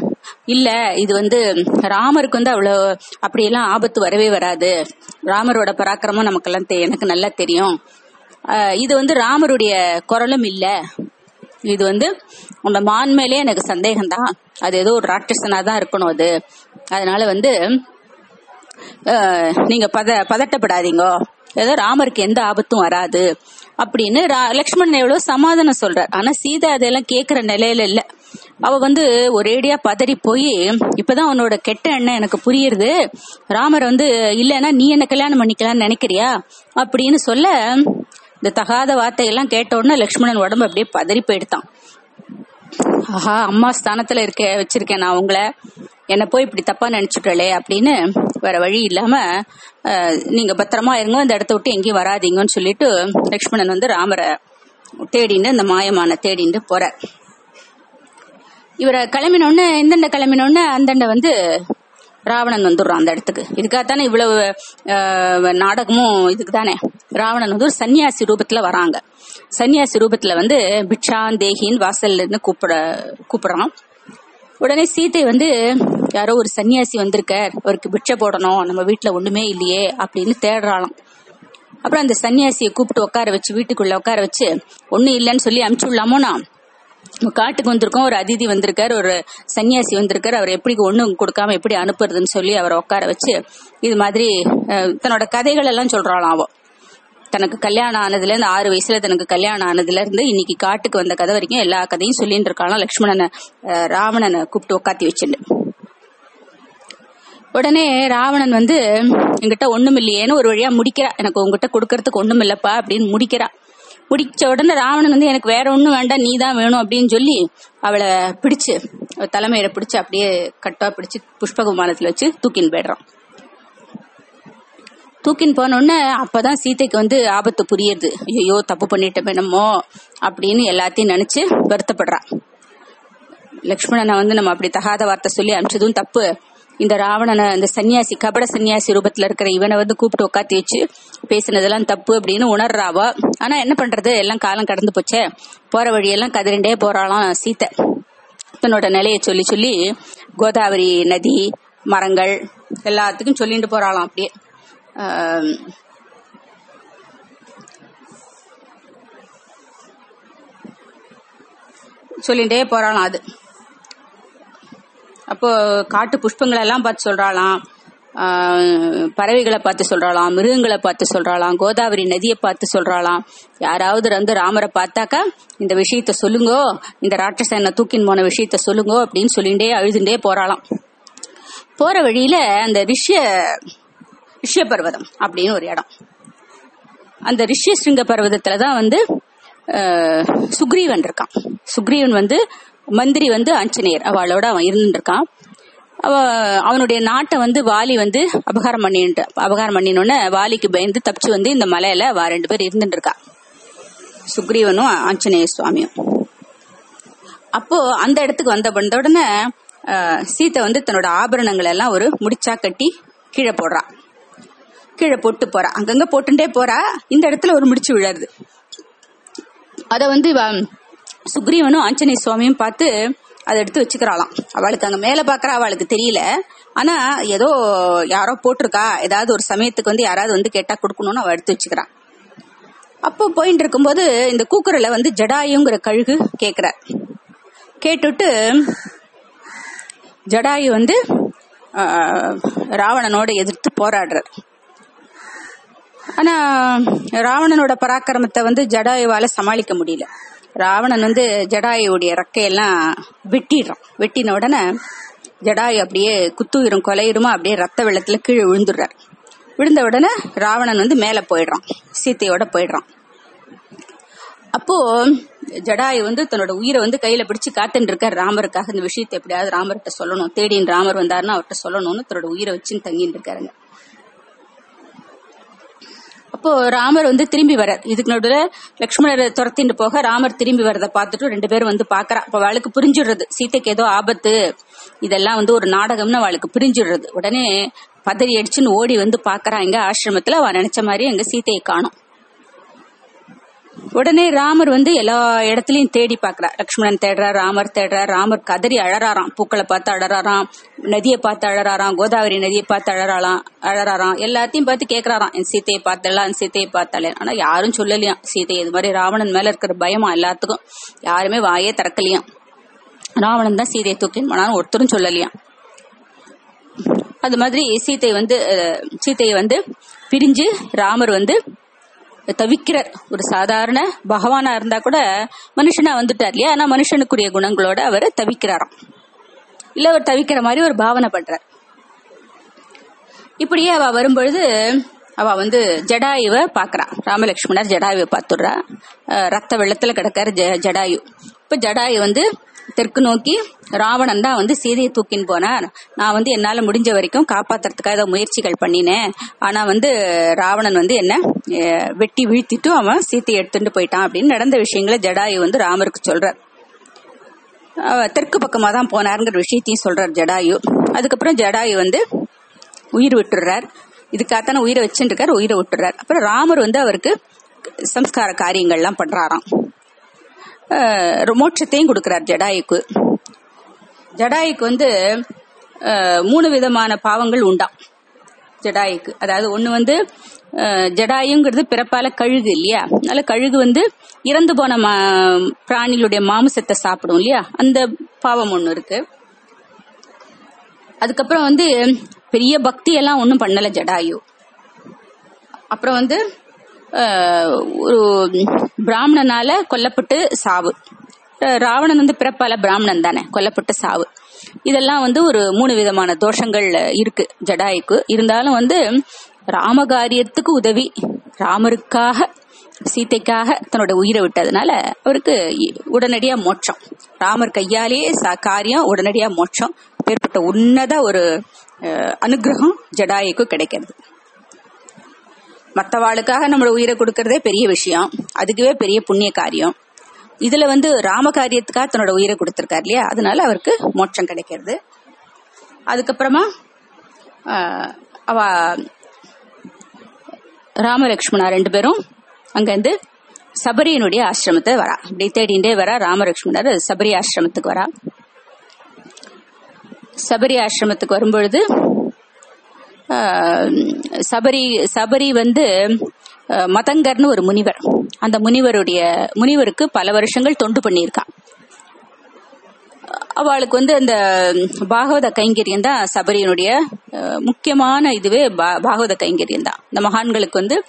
இல்ல இது வந்து ராமருக்கு வந்து அவ்வளவு அப்படியெல்லாம் ஆபத்து வரவே வராது. ராமரோட பராக்கிரமம் நமக்கெல்லாம் தெ- எனக்கு நல்லா தெரியும். இது வந்து ராமருடைய குரலும் இல்ல. இது வந்து அந்த மான் மேலே எனக்கு சந்தேகம்தான். அது ஏதோ ஒரு ராட்சசனா தான் இருக்கணும் அது. அதனால வந்து நீங்க பத பதட்டப்படாதீங்க. ஏதோ ராமருக்கு எந்த ஆபத்தும் வராது. அப்படின்னு ரா- லக்ஷ்மணன் எவ்வளவு சமாதானம் சொல்றார். ஆனா சீதா அதெல்லாம் கேக்குற நிலையில இல்ல. அவ வந்து ஒரேடியா பதறி போய் இப்பதான் உன்னோட கெட்ட எண்ணம் எனக்கு புரியுது ராமர் வந்து இல்லைன்னா நீ என்ன கல்யாணம் பண்ணிக்கலாம்னு நினைக்கிறியா? அப்படின்னு சொல்ல இந்த தகாத வார்த்தையெல்லாம் கேட்ட உடனே லக்ஷ்மணன் உடம்பு அப்படியே பதறி போயிடுத்தான் ஆஹா அம்மா ஸ்தானத்துல இருக்க வச்சிருக்கேன் நான் உங்களை. என்ன போய் இப்படி தப்பா நினைச்சுட்டலே அப்படின்னு வேற வழி இல்லாம நீங்க பத்திரமா இருங்க இந்த இடத்த விட்டு எங்கேயும் வராதீங்கன்னு சொல்லிட்டு லக்ஷ்மணன் வந்து ராமரை தேடின்னு அந்த மாயமான தேடின்னு போற இவரை கிளம்பினோடனே இந்தண்ட கிளம்பினோடனே அந்தண்ட வந்து ராவணன் வந்துடுறான் அந்த இடத்துக்கு. இதுக்காகத்தானே இவ்வளவு நாடகமும் இதுக்கு தானே ராவணன் வந்து ஒரு சன்னியாசி ரூபத்துல வராங்க. சன்னியாசி ரூபத்துல வந்து பிக்ஷான் தேகின் வாசல்ல இருந்து கூப்பிட கூப்பிடுறான். உடனே சீதை வந்து யாரோ ஒரு சன்னியாசி வந்திருக்கார். அவருக்கு பிட்சை போடணும். நம்ம வீட்டுல ஒண்ணுமே இல்லையே அப்படின்னு தேடுறாளாம். அப்புறம் அந்த சன்னியாசியை கூப்பிட்டு உட்கார வச்சு வீட்டுக்குள்ள உட்கார வச்சு ஒண்ணும் இல்லைன்னு சொல்லி அமுச்சு விடலாமோனா நான்? காட்டுக்கு வந்திருக்கோம். ஒரு அதிதி வந்திருக்காரு. ஒரு சன்னியாசி வந்திருக்காரு. அவர் எப்படி ஒன்றும் கொடுக்காம எப்படி அனுப்புறதுன்னு சொல்லி அவரை உட்கார வச்சு இது மாதிரி தன்னோட கதைகள் எல்லாம் சொல்றாளாம் அவன் தனக்கு கல்யாணம் ஆனதுல இருந்து ஆறு வயசுல தனக்கு கல்யாணம் ஆனதுல இருந்து இன்னைக்கு காட்டுக்கு வந்த கதை வரைக்கும் எல்லா கதையும் சொல்லிட்டு இருக்காளாம் லக்ஷ்மணனை ராவணனை கூப்பிட்டு உட்காத்தி வச்சுட்டு. உடனே ராவணன் வந்து என்கிட்ட ஒண்ணும் இல்லையேன்னு ஒரு வழியா முடிக்கிறா. எனக்கு உங்ககிட்ட கொடுக்கறதுக்கு ஒண்ணும் இல்லப்பா அப்படின்னு முடிக்கிறா. முடிச்ச உடனே ராவணன் வந்து எனக்கு வேற ஒண்ணும் வேண்டாம். நீ தான் வேணும் அப்படின்னு சொல்லி அவளை பிடிச்சு தலைமையில பிடிச்சு அப்படியே கட்டா பிடிச்சு புஷ்பகுமானத்துல வச்சு தூக்கின்னு போயிடுறான். தூக்கின்னு போனோடனே அப்பதான் சீதைக்கு வந்து ஆபத்து புரியுது. ஐயோ தப்பு பண்ணிட்டோமே என்னமோ அப்படின்னு எல்லாத்தையும் நினைச்சு வருத்தப்படுறான் லக்ஷ்மணனை வந்து நம்ம அப்படி தகாத வார்த்தை சொல்லி அனுப்பிச்சதும் தப்பு. இந்த ராவணனை இந்த சன்னியாசி கபட சன்னியாசி ரூபத்துல இருக்கிற இவனை வந்து கூப்பிட்டு உட்காத்தி வச்சு பேசினதெல்லாம் தப்பு அப்படின்னு உணர்றாவா. ஆனா என்ன பண்றது? எல்லாம் காலம் கடந்து போச்சே. போற வழியெல்லாம் கதிரண்டே போறாளாம் சீத்தை தன்னோட நிலையை சொல்லி சொல்லி கோதாவரி நதி மரங்கள் எல்லாத்துக்கும் சொல்லிட்டு போறாளாம் அப்படியே. Um, சொல்லிகிட்டே சொல்லிட்டே போறாளாம் அது. அப்போ காட்டு புஷ்பங்களை எல்லாம் பார்த்து சொல்றாளாம். பறவைகளை பார்த்து சொல்றாளாம் மிருகங்களை பார்த்து சொல்றாளாம் கோதாவரி நதியை பார்த்து சொல்றாளாம். யாராவது வந்து ராமரை பார்த்தாக்கா இந்த விஷயத்த சொல்லுங்கோ இந்த ராட்சசனை தூக்கின் போன விஷயத்த சொல்லுங்கோ அப்படின்னு சொல்லிண்டே அழுதுண்டே போறாளாம். போற வழியில அந்த ரிஷிய ரிஷ்ய பர்வதம் அப்படின்னு ஒரு இடம். அந்த ரிஷ்யசிருங்க பர்வதத்துல தான் வந்து சுக்ரீவன் இருக்கான். சுக்ரீவன் வந்து மந்திரி வந்து ஆஞ்சநேயர். அவளோட அவன் இருந்துட்டு இருக்கான் அவ அவனுடைய நாட்டை வந்து வாலி வந்து அபகாரம் பண்ணிட்டு அபகாரம் பண்ணினோடனே வாலிக்கு பயந்து தப்பிச்சு வந்து இந்த மலையில வா ரெண்டு பேர் இருந்துட்டு இருக்கா சுக்ரீவனும் ஆஞ்சநேய சுவாமியும். அப்போ அந்த இடத்துக்கு வந்த வந்த உடனே சீத்தை வந்து தன்னோட ஆபரணங்கள் எல்லாம் ஒரு முடிச்சா கட்டி கீழே போடுறான் கீழே போட்டு போறா. அங்கங்க போட்டுட்டே போறா. இந்த இடத்துல ஒரு முடிச்சு விழாது. அத வந்து சுக்ரீவனும் ஆஞ்சநேய சுவாமியும் பார்த்து அதை எடுத்து வச்சுக்கிறாளாம். அவளுக்கு அங்க மேல பாக்குறா அவளுக்கு தெரியல. ஆனா ஏதோ யாரோ போட்டிருக்கா. ஏதாவது ஒரு சமயத்துக்கு வந்து யாராவது வந்து கேட்டா கொடுக்கணும்னு அவ எடுத்து வச்சுக்கிறான் அப்போ போயிட்டு இருக்கும்போது இந்த கூக்குரல வந்து ஜடாயுங்கிற கழுகு கேக்குறார் கேட்டுட்டு ஜடாயு வந்து ராவணனோட எதிர்த்து போராடுறார். ஆனா ராவணனோட பராக்கிரமத்தை வந்து ஜடாயுவால சமாளிக்க முடியல. ராவணன் வந்து ஜடாயுடைய ரெக்கையெல்லாம் வெட்டிடுறான். வெட்டின உடனே ஜடாயு அப்படியே குத்துயிரும் கொலையுருமா அப்படியே ரத்த வெள்ளத்துல கீழே விழுந்துடுறார். விழுந்த உடனே ராவணன் வந்து மேல போயிடுறான். சீத்தையோட போயிடுறான். அப்போ ஜடாயு வந்து தன்னோட உயிரை வந்து கையில பிடிச்சு காத்துட்டு இருக்கார். ராமருக்காக இந்த விஷயத்தை எப்படியாவது ராமர்கிட்ட சொல்லணும். தேடின் ராமர் வந்தாருன்னா அவர்கிட்ட சொல்லணும்னு தன்னோட உயிரை வச்சுன்னு தங்கிட்டு இருக்காருங்க. அப்போ ராமர் வந்து திரும்பி வரார் இதுக்கு நடுவில் லக்ஷ்மணரை துரத்திட்டு போக ராமர் திரும்பி வரதை பார்த்துட்டு ரெண்டு பேரும் வந்து பாக்குறா. அப்ப அவளுக்கு புரிஞ்சுடுறது. சீதைக்கு ஏதோ ஆபத்து. இதெல்லாம் வந்து ஒரு நாடகம்னு அவளுக்கு புரிஞ்சுடுறது. உடனே பதறி அடிச்சுன்னு ஓடி வந்து பாக்குறா. இங்க ஆசிரமத்துல அவ நினைச்ச மாதிரி எங்க சீதையை காணும். உடனே ராமர் வந்து எல்லா இடத்துலயும் தேடி பாக்குறார் லக்ஷ்மணன் தேடுறார் ராமர் தேடுறார் ராமர் கதறி அழறாராம். பூக்களை பார்த்து அழறாராம் நதியை பார்த்து அழறாராம் கோதாவரி நதியை பார்த்து அழறாளாம் அழறாராம். எல்லாத்தையும் பார்த்து கேக்குறாராம். என் சீத்தையை பார்த்தலாம் என் சீத்தையை பார்த்தாலே ஆனா யாரும் சொல்லலையாம். சீத்தை இது மாதிரி ராவணன் மேல இருக்கிற பயமா எல்லாத்துக்கும். யாருமே வாயே திறக்கலையாம் ராவணன் தான் சீதையை தூக்கின்னு போனாலும் ஒருத்தரும் சொல்லலையாம். அது மாதிரி சீத்தை வந்து சீத்தையை சீதையை வந்து பிரிஞ்சு ராமர் வந்து தவிக்கிறார் ஒரு சாதாரண பகவானா இருந்தா கூட மனுஷனா வந்துட்டார் இல்லையா? ஆனா மனுஷனுக்குரிய குணங்களோட அவர் தவிக்கிறாராம். இல்ல அவர் தவிக்கிற மாதிரி ஒரு பாவனை பண்றார். இப்படியே அவ வரும்பொழுது அவ வந்து ஜடாயுவை பாக்குறான் ராமலட்சுமணர் ஜடாயுவை பார்த்துடுறா. ரத்த வெள்ளத்துல கிடக்காரு ஜ- ஜடாயு. இப்ப ஜடாயு வந்து தெற்கு நோக்கி ராவணன் தான் வந்து சீதையை தூக்கின்னு போனார். நான் வந்து என்னால முடிஞ்ச வரைக்கும் காப்பாத்துறதுக்காக ஏதோ முயற்சிகள் பண்ணினேன். ஆனா வந்து ராவணன் வந்து என்ன வெட்டி வீழ்த்திட்டு அவன் சீதையை எடுத்துட்டு போயிட்டான் அப்படின்னு நடந்த விஷயங்களை ஜடாயு வந்து ராமருக்கு சொல்றார். தெற்கு பக்கமா தான் போனாருங்கிற விஷயத்தையும் சொல்றார் ஜடாயு. அதுக்கப்புறம் ஜடாயு வந்து உயிர் விட்டுறார் இதுக்காகத்தானே உயிரை வச்சுட்டு இருக்கார் உயிரை விட்டுறார் அப்புறம் ராமர் வந்து அவருக்கு சம்ஸ்கார காரியங்கள்லாம் பண்றாராம். மோட்சத்தையும் கொடுக்கிறார் ஜடாயுக்கு. ஜடாயுக்கு வந்து மூணு விதமான பாவங்கள் உண்டாம் ஜடாயுக்கு. அதாவது ஒண்ணு வந்து ஜடாயுங்கிறது பிறப்பால கழுகு இல்லையா? அதனால கழுகு வந்து இறந்து போன மா பிராணிகளுடைய மாமிசத்தை சாப்பிடும் இல்லையா? அந்த பாவம் ஒண்ணு இருக்கு. அதுக்கப்புறம் வந்து பெரிய பக்தி எல்லாம் ஒன்றும் பண்ணல ஜடாயு. அப்புறம் வந்து ஒரு பிராமணனால கொல்லப்பட்டு சாவு. ராவணன் வந்து பிறப்பால பிராமணன் தானே கொல்லப்பட்டு சாவு. இதெல்லாம் வந்து ஒரு மூணு விதமான தோஷங்கள் இருக்கு ஜடாய்க்கு. இருந்தாலும் வந்து ராமகாரியத்துக்கு உதவி ராமருக்காக சீத்தைக்காக தன்னோட உயிரை விட்டதுனால அவருக்கு இ- உடனடியா மோட்சம். ராமர் கையாலேயே காரியம் உடனடியா மோட்சம். பேர்பட்ட உன்னத ஒரு அனுகிரகம் ஜடாய்க்கு கிடைக்கிறது. மற்றவாளுக்காக நம்மளோட உயிரை கொடுக்கறதே பெரிய விஷயம். அதுக்குவே பெரிய புண்ணிய காரியம். இதுல வந்து ராம காரியத்துக்காக தன்னோட உயிரை கொடுத்திருக்காரு இல்லையா? அதனால அவருக்கு மோட்சம் கிடைக்கிறது. அதுக்கப்புறமா அவ ராமலக்ஷ்மணா ரெண்டு பேரும் அங்கேருந்து சபரியனுடைய ஆசிரமத்தை வரா. இப்படி தேடிண்டே வரா ராமலக்ஷ்மணர் சபரி ஆசிரமத்துக்கு வரா. சபரி ஆசிரமத்துக்கு வரும்பொழுது சபரி சபரி வந்து மதங்கர்னு ஒரு முனிவர். அந்த முனிவருடைய முனிவருக்கு பல வருஷங்கள் தொண்டு பண்ணியிருக்கான். அவளுக்கு வந்து அந்த பாகவத கைங்கரியம் தான் சபரியனுடைய முக்கியமான இதுவே பா- பாகவத கைங்கரியம் தான். இந்த மகான்களுக்கு வந்து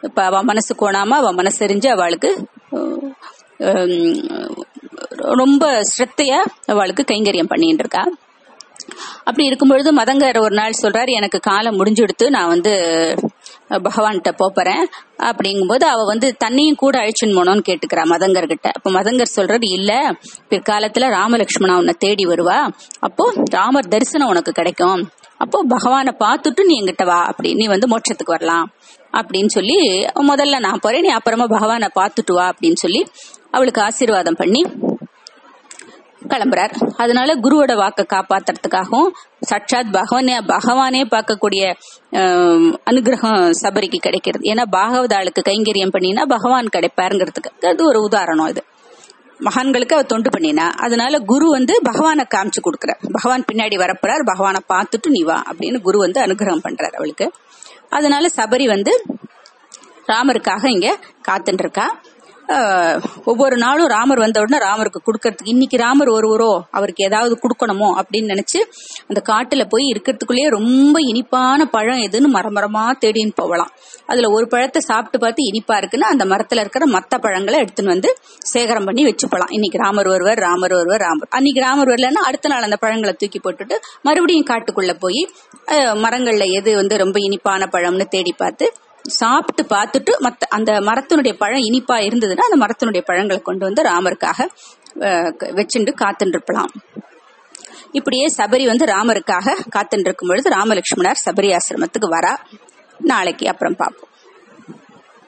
இப்ப அவன் மனசு கோணாம அவள் மனசெறிஞ்சு அவளுக்கு ரொம்ப ஸ்ரத்தையா அவளுக்கு கைங்கரியம் பண்ணிட்டு இருக்கா அப்படி இருக்கும்பொழுது மதங்கர் ஒரு நாள் சொல்றாரு எனக்கு காலம் முடிஞ்செடுத்து நான் வந்து பகவான்கிட்ட போறேன் அப்படிங்கும்போது அவ வந்து தன்னையும் கூட அழிச்சுன்னு போனோம்னு கேட்டுக்கிறா மதங்கர் கிட்ட அப்ப மதங்கர் சொல்றது இல்ல பிற்காலத்துல ராமலட்சுமணா உன்னை தேடி வருவா. அப்போ ராமர் தரிசனம் உனக்கு கிடைக்கும். அப்போ பகவானை பார்த்துட்டு நீ எங்கிட்ட வா அப்படி நீ வந்து மோட்சத்துக்கு வரலாம். அப்படின்னு சொல்லி முதல்ல நான் போறேன் நீ அப்புறமா பகவானை பார்த்துட்டு வா. அப்படின்னு சொல்லி அவளுக்கு ஆசீர்வாதம் பண்ணி கிளம்புறார். அதனால குருவோட வாக்க காப்பாத்துறதுக்காகவும் சட்சாத் பகவானே பகவானே பார்க்கக்கூடிய அனுகிரகம் சபரிக்கு கிடைக்கிறது. ஏன்னா பாகவத ஆளுக்கு கைங்கரியம் பண்ணினா பகவான் கிடைப்பாருங்கிறதுக்கு அது ஒரு உதாரணம் இது. மகான்களுக்கு அவர் தொண்டு பண்ணினா அதனால குரு வந்து பகவானை காமிச்சு கொடுக்குறார். பகவான் பின்னாடி வரப்போறார் பகவானை பார்த்துட்டு நீ வா அப்படின்னு குரு வந்து அனுகிரகம் பண்றார் அவளுக்கு. அதனால சபரி வந்து ராமருக்காக இங்க காத்துட்டு இருக்கா. ஒவ்வொரு நாளும் ராமர் வந்த உடனே ராமருக்கு கொடுக்கறதுக்கு இன்னைக்கு ராமர் ஒருவரோ அவருக்கு ஏதாவது கொடுக்கணுமோ அப்படின்னு நினைச்சு அந்த காட்டுல போய் இருக்கிறதுக்குள்ளேயே ரொம்ப இனிப்பான பழம் எதுன்னு மரமரமா தேடின்னு போகலாம். அதுல ஒரு பழத்தை சாப்பிட்டு பார்த்து இனிப்பா இருக்குன்னா அந்த மரத்துல இருக்கிற மத்த பழங்களை எடுத்துன்னு வந்து சேகரம் பண்ணி வச்சுப்பலாம். இன்னைக்கு ராமர் வருவர் ராமர் வருவர் ராமர். அன்னைக்கு ராமர் வரலன்னா அடுத்த நாள் அந்த பழங்களை தூக்கி போட்டுட்டு மறுபடியும் காட்டுக்குள்ள போய் மரங்கள்ல எது வந்து ரொம்ப இனிப்பான பழம்னு தேடி பார்த்து சாப்பிட்டு பார்த்துட்டு மத்த அந்த மரத்தினுடைய பழம் இனிப்பா இருந்ததுன்னா அந்த மரத்தினுடைய பழங்களை கொண்டு வந்து ராமருக்காக வச்சுண்டு காத்துட்டு இப்படியே சபரி வந்து ராமருக்காக காத்துட்டு இருக்கும் பொழுது ராமலட்சுமணர் சபரி ஆசிரமத்துக்கு வரா. நாளைக்கு அப்புறம் பார்ப்போம்